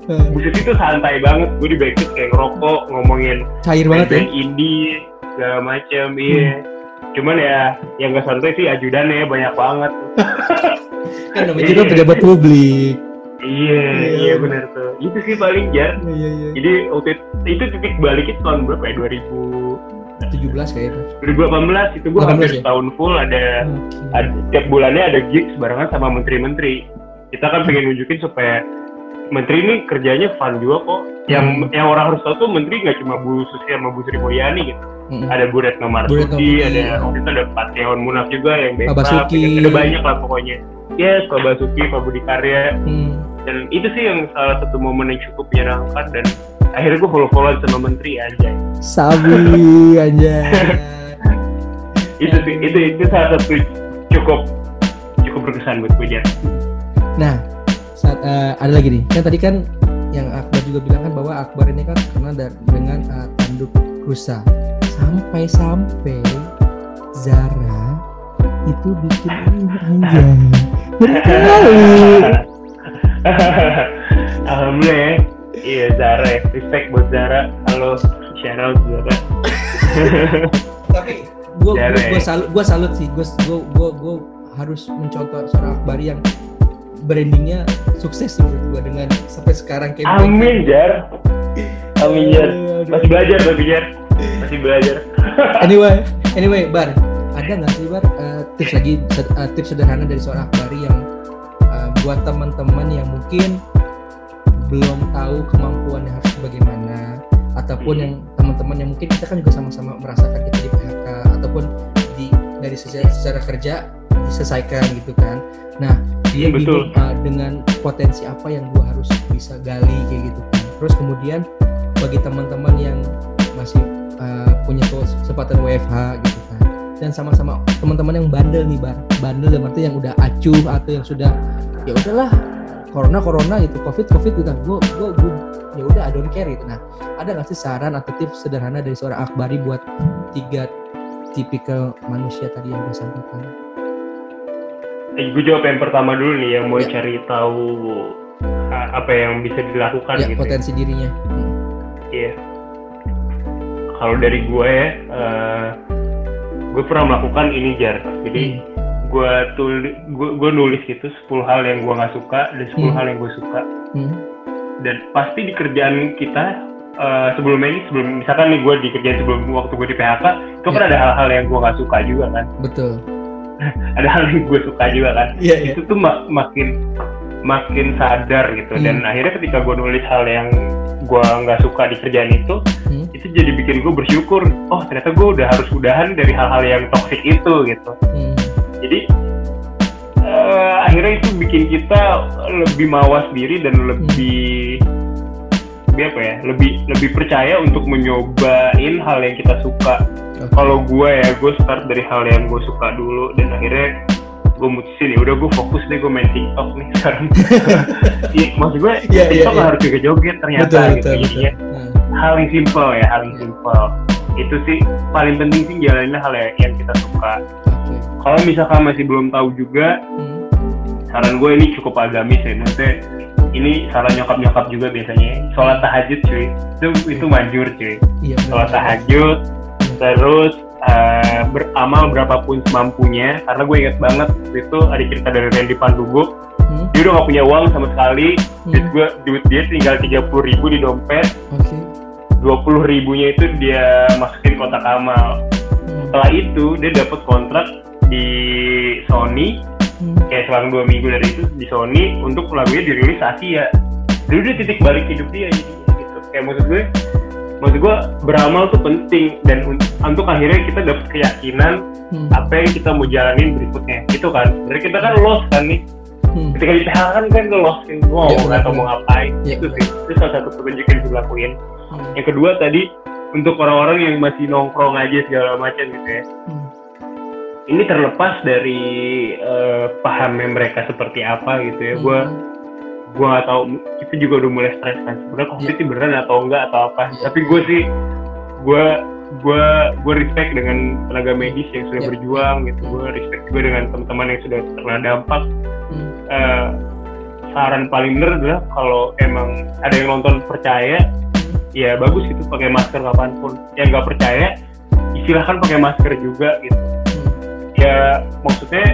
A: Eh,
B: Bu Susi tuh santai banget gue di backstage kayak ngerokok ngomongin
A: cair banget ya.
B: indie segala macam iya cuman ya yang gak santai sih ajudannya banyak banget *laughs*
A: Kan namanya juga pejabat publik.
B: iya
A: Iya.
B: iya benar tuh itu sih paling jar
A: Iya iya iya.
B: jadi waktu itu, itu titik baliknya tahun berapa ya 2000
A: 17 kayaknya.
B: 2018 itu gue
A: 18
B: hampir
A: ya?
B: setahun full ada, ada tiap bulannya ada gigs barengan sama menteri-menteri kita kan pengen nunjukin supaya menteri ini kerjanya fun juga kok. Yang
A: Hmm.
B: yang orang harus tahu tuh menteri nggak cuma Bu Susi sama Bu Sri Mulyani gitu.
A: Mm-mm.
B: ada Bu Retno Marsudi ada waktu itu ada Pak Teon Munaf juga yang backup gitu. ada banyak lah pokoknya. Yes Pak Basuki Pak Budi Karya.
A: Hmm.
B: dan itu sih yang salah satu momen yang cukup menyenangkan dan akhirnya gue follow follow sama menteri aja
A: sabi *laughs* aja
B: itu sih itu itu salah satu cukup cukup berkesan buat gue
A: nah saat uh, ada lagi nih kan tadi kan yang Akbar juga bilang kan bahwa Akbar ini kan karena dengan uh, tanduk rusa sampai-sampai Zara itu bikin ini anjay berkali
B: Alhamdulillah ya. Iya Zara ya. Respect buat Zara. Halo, shout out Zara.
A: Tapi gue gue gue salut gue salut sih. Gue gue gue harus mencontoh seorang Akbar yang brandingnya sukses menurut gue dengan sampai sekarang
B: kayak Amin Jar. Amin Jar. Masih belajar tapi Jar. Masih belajar.
A: anyway, anyway Bar, ada nggak sih Bar uh, tips lagi uh, tips sederhana dari seorang Akbari yang uh, buat teman-teman yang mungkin belum tahu kemampuannya harus bagaimana ataupun yang teman-teman yang mungkin kita kan juga sama-sama merasakan kita di PHK ataupun di dari secara, secara kerja diselesaikan gitu kan. Nah dia Betul. bingung uh, dengan potensi apa yang gua harus bisa gali kayak gitu kan. Terus kemudian bagi teman-teman yang masih uh, punya kesempatan WFH gitu kan. Dan sama-sama teman-teman yang bandel nih bar. Bandel dan arti yang udah acuh atau yang sudah ya udahlah corona corona gitu covid covid gitu gue gue gue ya udah I don't care gitu. Nah ada nggak sih saran atau tips sederhana dari seorang akbari buat tiga tipikal manusia tadi yang gue sampaikan
B: eh, gue jawab yang pertama dulu nih yang mau ya. cari tahu apa yang bisa dilakukan
A: ya, gitu ya. potensi dirinya
B: hmm. iya hmm. kalau dari gue ya uh, gue pernah melakukan ini jar jadi hmm gue tulis gue nulis gitu 10 hal yang gue nggak suka dan 10 hmm. hal yang gue suka hmm. dan pasti di kerjaan kita uh, sebelum ini sebelum misalkan nih gue di kerjaan sebelum waktu gue di PHK itu kan ya. ada hal-hal yang gue nggak suka juga kan
A: betul *laughs*
B: ada hal yang gue suka juga kan yeah, yeah. itu tuh mak makin makin sadar gitu hmm. dan akhirnya ketika gue nulis hal yang gue nggak suka di kerjaan itu hmm. itu jadi bikin gue bersyukur oh ternyata gue udah harus udahan dari hal-hal yang toksik itu gitu hmm jadi uh, akhirnya itu bikin kita lebih mawas diri dan lebih hmm. Lebih apa ya lebih lebih percaya untuk menyobain hal yang kita suka okay. kalau gue ya gue start dari hal yang gue suka dulu dan akhirnya gue mutusin ya udah gue fokus deh gue main TikTok nih sekarang *laughs* ya, maksud gue yeah, TikTok yeah, yeah. harus juga joget ternyata betul, gitu betul, jadinya betul. hal yang simple ya hal yang simple itu sih paling penting sih jalanin hal yang kita suka kalau misalkan masih belum tahu juga hmm. Saran gue ini cukup agamis ya maksudnya ini saran nyokap nyokap juga biasanya. Sholat tahajud cuy. Itu itu manjur cuy. Iya, sholat tahajud hmm. terus uh, beramal berapapun semampunya karena gue inget banget itu ada cerita dari Randy Pandugo hmm. dia udah gak punya uang sama sekali. Hmm. duit gue duit dia tinggal tiga puluh ribu di dompet. Dua puluh ribunya itu dia masukin kotak amal. Hmm. setelah itu dia dapat kontrak di Sony hmm. kayak selang dua minggu dari itu di Sony untuk lagunya dirilis Asia. Dulu dia titik balik hidup dia jadi gitu. Kayak maksud gue maksud gue beramal tuh penting. Dan untuk akhirnya kita dapat keyakinan hmm. apa yang kita mau jalanin berikutnya. Itu kan. Dari kita kan lost kan nih. Hmm. ketika di PHK kan kan lost. Kan gue mau ya, atau mau ngapain. Ya, itu sih. Itu salah satu petunjuk yang dilakuin. Hmm. yang kedua tadi untuk orang-orang yang masih nongkrong aja segala macam gitu ya. Hmm ini terlepas dari uh, pahamnya mereka seperti apa gitu ya. Gue hmm. gue nggak tahu kita juga udah mulai stres kan sebenarnya covid yeah. beneran atau enggak atau apa. Yeah. Tapi gue sih gue gue gue respect dengan tenaga medis yang sudah yeah. berjuang gitu. Gue respect juga dengan teman-teman yang sudah terkena dampak. Hmm. Uh, saran paling bener adalah kalau emang ada yang nonton percaya ya bagus gitu pakai masker kapan pun yang nggak percaya silahkan pakai masker juga gitu ya maksudnya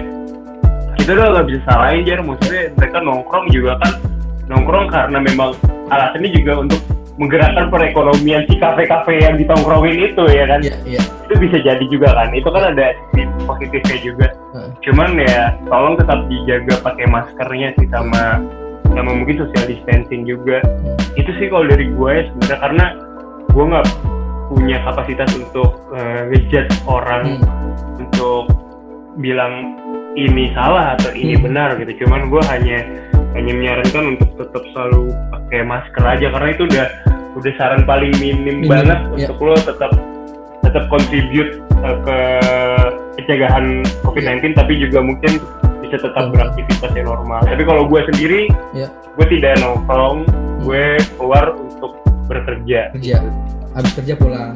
B: kita udah nggak bisa salahin jar maksudnya mereka nongkrong juga kan nongkrong karena memang alasannya juga untuk menggerakkan perekonomian si kafe-kafe yang ditongkrongin itu ya kan yeah, yeah. itu bisa jadi juga kan itu kan ada sisi positifnya juga uh. cuman ya tolong tetap dijaga pakai maskernya sih sama sama mungkin social distancing juga uh. itu sih kalau dari gue ya sebenarnya karena gue nggak punya kapasitas untuk uh, ngejudge orang hmm. untuk bilang ini salah atau ini hmm. benar gitu cuman gue hanya hanya menyarankan untuk tetap selalu pakai masker aja karena itu udah udah saran paling minim,
A: Minim,
B: banget
A: ya.
B: untuk lo tetap tetap contribute uh, ke pencegahan COVID-19 tapi juga mungkin bisa tetap beraktivitas yang normal. Tapi kalau gue sendiri,
A: Ya.
B: gue tidak nongkrong, gue keluar untuk bekerja.
A: kerja habis kerja pulang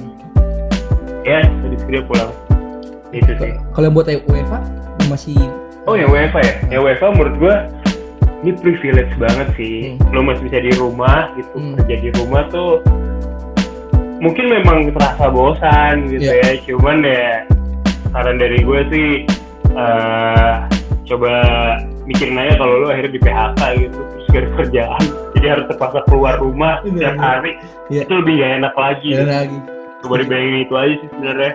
B: Ya, habis kerja pulang. Itu sih.
A: kalau yang buat UEFA masih
B: Oh ya WFA ya? Ya WFA menurut gue ini privilege banget sih.
A: Hmm.
B: Lo masih bisa di rumah gitu,
A: Hmm.
B: kerja di rumah tuh mungkin memang terasa bosan gitu
A: Iya.
B: ya. Cuman ya saran dari gue sih eh, coba mikirin aja kalau lo akhirnya di PHK gitu terus gak ada kerjaan jadi harus terpaksa keluar rumah
A: Iya,
B: setiap
A: iya.
B: hari
A: Iya.
B: itu lebih gak enak lagi
A: ada lagi
B: coba dibayangin itu aja sih sebenarnya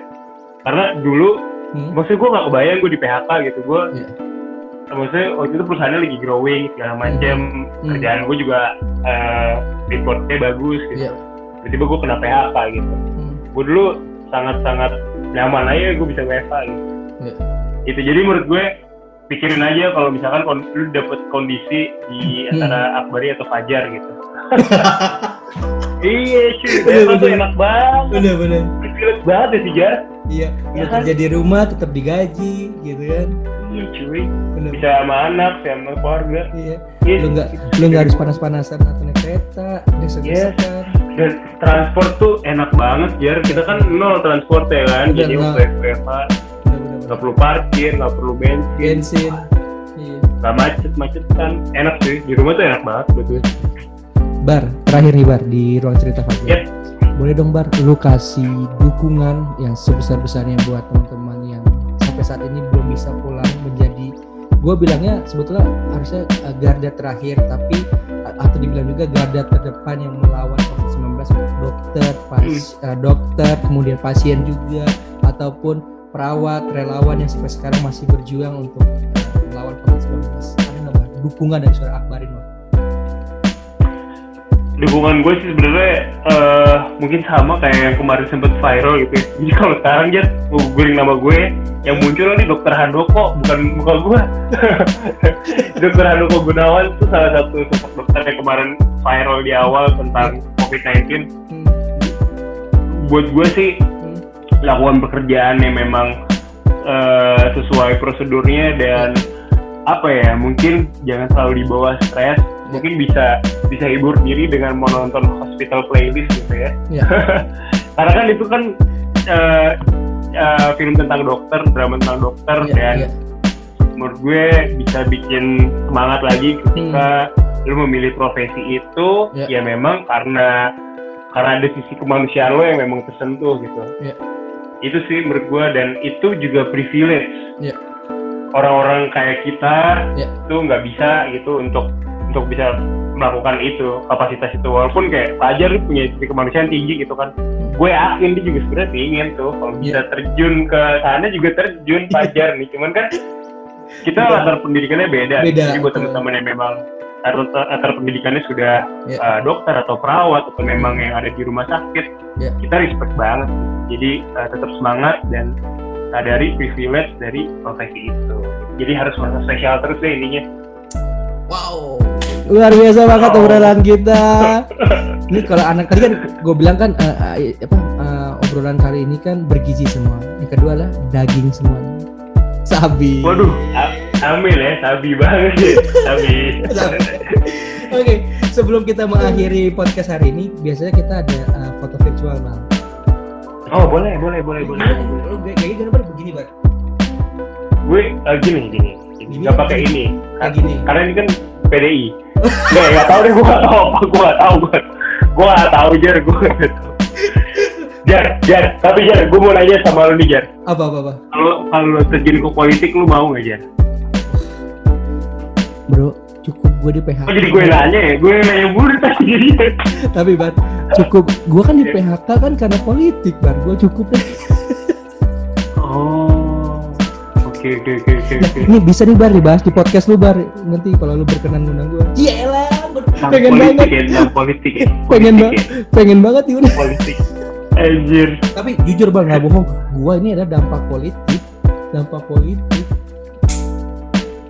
B: karena dulu
A: Hmm.
B: maksudnya gue gak kebayang gue di PHK gitu gue
A: Iya.
B: maksudnya waktu itu perusahaannya lagi growing segala macam
A: Hmm.
B: kerjaan gue juga eh, reportnya bagus gitu
A: Iya.
B: tiba-tiba gue kena PHK gitu
A: Hmm.
B: gue dulu sangat-sangat nyaman aja gue bisa WFA gitu
A: Iya.
B: itu jadi menurut gue pikirin aja kalau misalkan kon- lu dapet kondisi di
A: Hmm.
B: antara Akbari atau Fajar gitu *laughs* iya cuy.
A: Bener,
B: WFA tuh enak banget.
A: Bener bener.
B: Privilege banget ya sih Jar
A: iya
B: Ya kan?
A: kerja di rumah tetap digaji gitu kan.
B: Iya cuy.
A: Bener.
B: Bisa sama anak sama keluarga.
A: Iya.
B: Iya,
A: lu nggak lu nggak harus panas-panasan atau naik kereta desek-desekan.
B: Dan transport tuh enak banget jar kita kan nol transport ya kan
A: Udah
B: jadi
A: bener-bener
B: nggak perlu parkir nggak perlu bensin.
A: Bensin. Iya.
B: Nggak macet macetan enak sih di rumah tuh enak banget betul
A: Bar, terakhir nih Bar di ruang cerita Fajar.
B: Yep.
A: Boleh dong Bar, lu kasih dukungan yang sebesar-besarnya buat teman-teman yang sampai saat ini belum bisa pulang menjadi gue bilangnya sebetulnya harusnya uh, garda terakhir tapi atau dibilang juga garda terdepan yang melawan COVID-19 dokter, pas, uh, dokter, kemudian pasien juga ataupun perawat, relawan yang sampai sekarang masih berjuang untuk uh, melawan COVID-19. Ada nggak? Dukungan dari suara Akbarin Bar?
B: Dukungan gue sih sebenarnya eh, mungkin sama kayak yang kemarin sempet viral gitu ya. Jadi kalau sekarang ya mau nama gue yang muncul nih dokter Handoko bukan bukan gue. *laughs* dokter Handoko Gunawan itu salah satu sosok dokter yang kemarin viral di awal tentang COVID-19.
A: Hmm.
B: Buat gue sih lakukan pekerjaan yang memang eh, sesuai prosedurnya dan apa ya mungkin jangan selalu dibawa stres mungkin bisa bisa hibur diri dengan menonton hospital playlist gitu ya
A: Ya. *laughs*
B: karena kan itu kan eh, eh, film tentang dokter drama tentang dokter
A: Iya,
B: dan
A: iya.
B: menurut gue bisa bikin semangat lagi ketika lu memilih profesi itu
A: Ya.
B: ya memang karena karena ada sisi kemanusiaan lo yang memang tersentuh gitu
A: Ya.
B: itu sih menurut gue dan itu juga privilege
A: Ya.
B: orang-orang kayak kita
A: Ya.
B: itu nggak bisa gitu untuk untuk bisa melakukan itu kapasitas itu walaupun kayak Fajar punya sisi kemanusiaan tinggi gitu kan gue yakin dia juga sebenarnya ingin tuh kalau bisa
A: Ya.
B: terjun ke sana juga terjun Fajar nih cuman kan kita
A: Beda.
B: latar pendidikannya beda,
A: Beda,
B: jadi buat teman-teman yang memang latar, latar pendidikannya sudah
A: Ya.
B: uh, dokter atau perawat atau memang yang ada di rumah sakit
A: Ya.
B: kita respect banget jadi uh, tetap semangat dan sadari privilege dari profesi itu jadi harus merasa spesial terus deh intinya
A: Wow. Luar biasa banget obrolan kita. *laughs* Ini kalau anak tadi kan gue bilang kan eh, eh, apa eh, obrolan kali ini kan bergizi semua. Yang kedua adalah daging semuanya. Sabi.
B: waduh a- amin ya sabi banget sih *laughs* sabi
A: Sabi. Oke, sebelum kita mengakhiri podcast hari ini, biasanya kita ada eh, foto virtual bang.
B: oh boleh boleh boleh boleh
A: Lu gaya gaya gimana Bar? begini bang?
B: gue uh, gini gini
A: Gini?
B: nggak pakai ini
A: Kayak gini.
B: karena ini kan PDI nggak nggak tahu deh gue nggak tahu apa gue nggak tahu gue gue nggak tahu jar gue nggak tahu jar jar tapi jar gue mau nanya sama lu nih jar
A: Apa apa apa?
B: kalau kalau terjun ke politik lu mau nggak jar
A: Bro, cukup gue di PHK.
B: oh jadi gue nanya ya gue nanya mulu tadi jadi
A: Tapi bar, cukup. Gue kan di PHK kan karena politik bar. Gue cukup deh. *laughs*
B: oke oke oke oke
A: ini bisa nih bar dibahas di podcast lu bar. Nanti kalau lu berkenan undang gue. Iya lah, pengen
B: politik
A: banget.
B: ya politik *laughs* ya
A: Pengen banget.
B: ya.
A: Pengen banget ya udah.
B: politik anjir
A: Tapi jujur bang, nggak bohong. Gua ini ada dampak politik, dampak politik.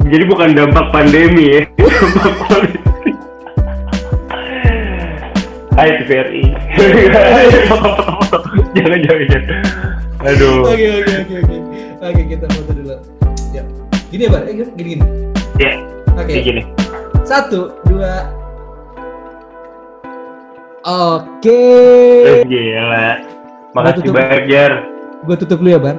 B: jadi bukan dampak pandemi ya *laughs* dampak politik Hai TVRI *laughs* jangan jangan jangan aduh
A: oke oke oke oke kita foto dulu. Ya. Gini ya bar? Eh, gini gini.
B: Ya.
A: Oke.
B: Kayak gini.
A: Satu dua. Oke.
B: Eh, gila. Makasih
A: tutup.
B: banyak Jar.
A: Gue tutup dulu ya bar.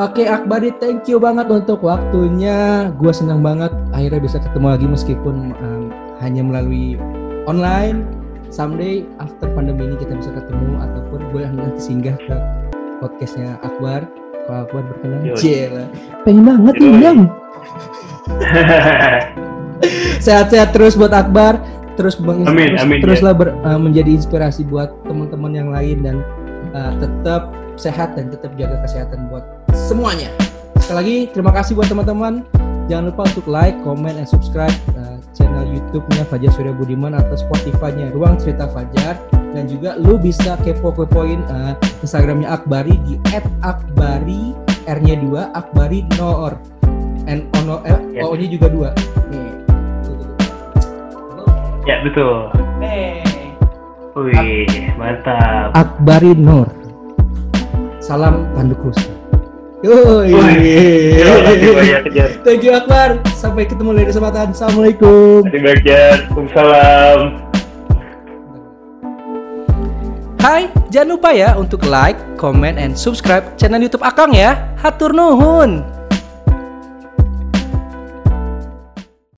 A: Oke Akbari, thank you banget untuk waktunya. Gue senang banget akhirnya bisa ketemu lagi meskipun um, hanya melalui online. Someday after pandemi ini kita bisa ketemu ataupun gue nanti singgah ke podcastnya Akbar. Kalau Akbar berkenan. Cila. Pengen banget
B: Yoi.
A: nih, Bang. *laughs* Sehat-sehat terus buat Akbar. Terus bang,
B: Amin,
A: terus,
B: amin, ya.
A: teruslah ber- uh, menjadi inspirasi buat teman-teman yang lain dan uh, tetap sehat dan tetap jaga kesehatan buat semuanya. Sekali lagi terima kasih buat teman-teman. Jangan lupa untuk like, comment, and subscribe uh, channel YouTube-nya Fajar Surya Budiman atau Spotify-nya Ruang Cerita Fajar dan juga lu bisa kepo-kepoin uh, Instagramnya Akbari di @akbari R-nya 2 Akbari Noor N ono eh,
B: Ya.
A: O-nya juga dua. Nih.
B: Ya betul
A: Nih.
B: wih mantap
A: Akbari Nur. Salam tanduk rusa. Yoi. Thank you Akbar. Sampai ketemu lain kesempatan. Assalamualaikum.
B: Terima kasih Waalaikumsalam
A: Hai, jangan lupa ya untuk like, comment, and subscribe channel YouTube Akang ya. Hatur nuhun.